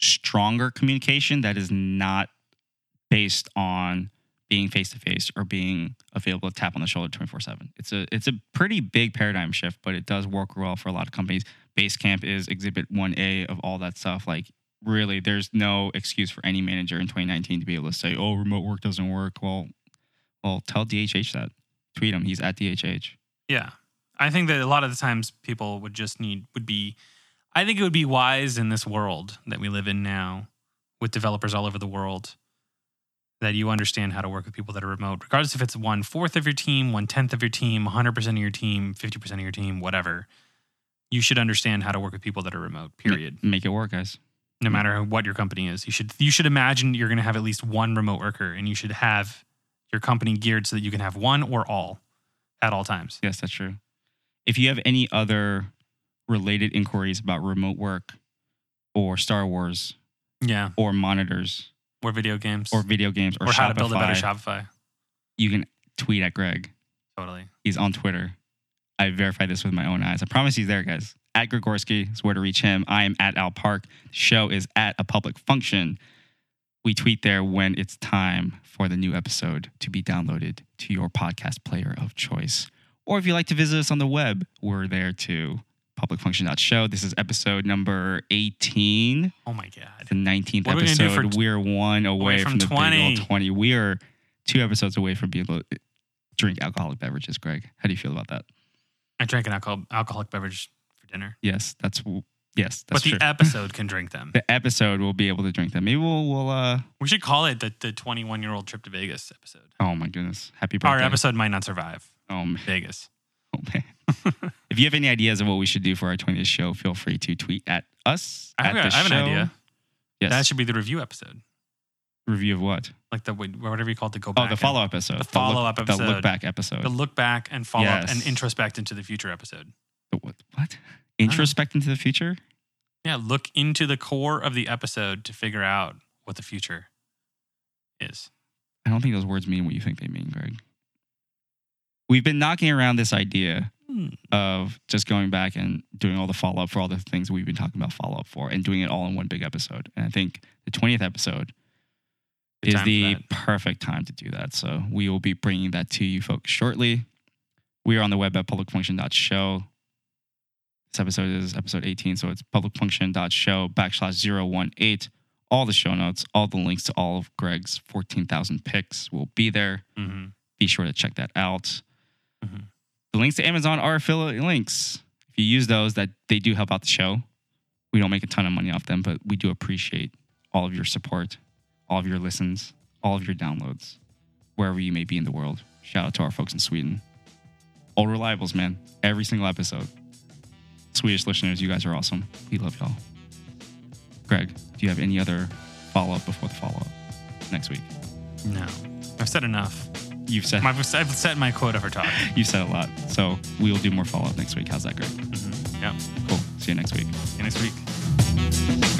stronger communication that is not based on being face to face or being available to tap on the shoulder 24/7. It's a it's a pretty big paradigm shift, but it does work well for a lot of companies. Basecamp is exhibit 1A of all that stuff. Like really there's no excuse for any manager in 2019 to be able to say, "Oh, remote work doesn't work." Well, well, tell DHH that. Tweet him. He's at DHH. Yeah. I think that a lot of the times people would just need, would be, I think it would be wise in this world that we live in now with developers all over the world that you understand how to work with people that are remote, regardless if it's one fourth of your team, one tenth of your team, 100% of your team, 50% of your team, whatever. You should understand how to work with people that are remote, period. Make it work, guys. No matter what your company is. You should, you should imagine you're going to have at least one remote worker and you should have your company geared so that you can have one or all at all times. Yes, that's true. If you have any other related inquiries about remote work or Star Wars Yeah. or monitors Or video games. or video games or, or how to build a better Shopify, Shopify. you can tweet at Greg. Totally. He's on Twitter. I verified this with my own eyes. I promise he's there, guys. At Grigorsky is where to reach him. I am at Al Park. The show is at a public function. We tweet there when it's time for the new episode to be downloaded to your podcast player of choice. Or if you'd like to visit us on the web, we're there too. Publicfunction.show. This is episode number 18, Oh my god. the 19th What are we gonna do for episode. t- we're one away, from from, the 20? big old 20. We are two episodes away from being able to drink alcoholic beverages, Greg. How do you feel about that? I drank an alcohol alcoholic beverage for dinner. Yes, that's yes, that's but the true. episode can drink them. the episode we'll be able to drink them. Maybe we'll we'll uh We should call it the the 21 year old trip to Vegas episode. oh my goodness. Happy birthday. Our episode might not survive Oh man. Vegas. Oh man. If you have any ideas of what we should do for our 20th show, feel free to tweet at us. I at have, the I have an show. idea. Yes. That should be the review episode, review of what? like the whatever you call it, to go Oh, the follow up episode. the follow-up look, The look back episode. the look back and follow up and introspect into the future episode. The what? what? Introspect into the future? Yeah, look into the core of the episode to figure out what the future is. I don't think those words mean what you think they mean, Greg. We've been knocking around this idea Hmm. of just going back and doing all the follow up for all the things we've been talking about follow up for and doing it all in one big episode. And I think the 20th episode Good is the perfect time to do that. So we will be bringing that to you folks shortly. We are on the web at publicfunction.show. This episode is episode 18, so it's publicfunction.show backslash 018. All the show notes, all the links to all of Greg's 14,000 picks will be there. Mhm. Be sure to check that out. Mhm. The links to Amazon are affiliate links. If you use those, that they do help out the show. We don't make a ton of money off them, but we do appreciate all of your support, all of your listens, all of your downloads, wherever you may be in the world. Shout out to our folks in Sweden. Old reliables, man. Every single episode. Swedish listeners, you guys are awesome. We love y'all. Greg, do you have any other follow up before the follow up next week? No, I've said enough. You've said My, I've set my quota for talk. you've said a lot, so we will do more follow up next week. How's that, Greg? Mhm. Yeah. Cool. See you next week. See you next week.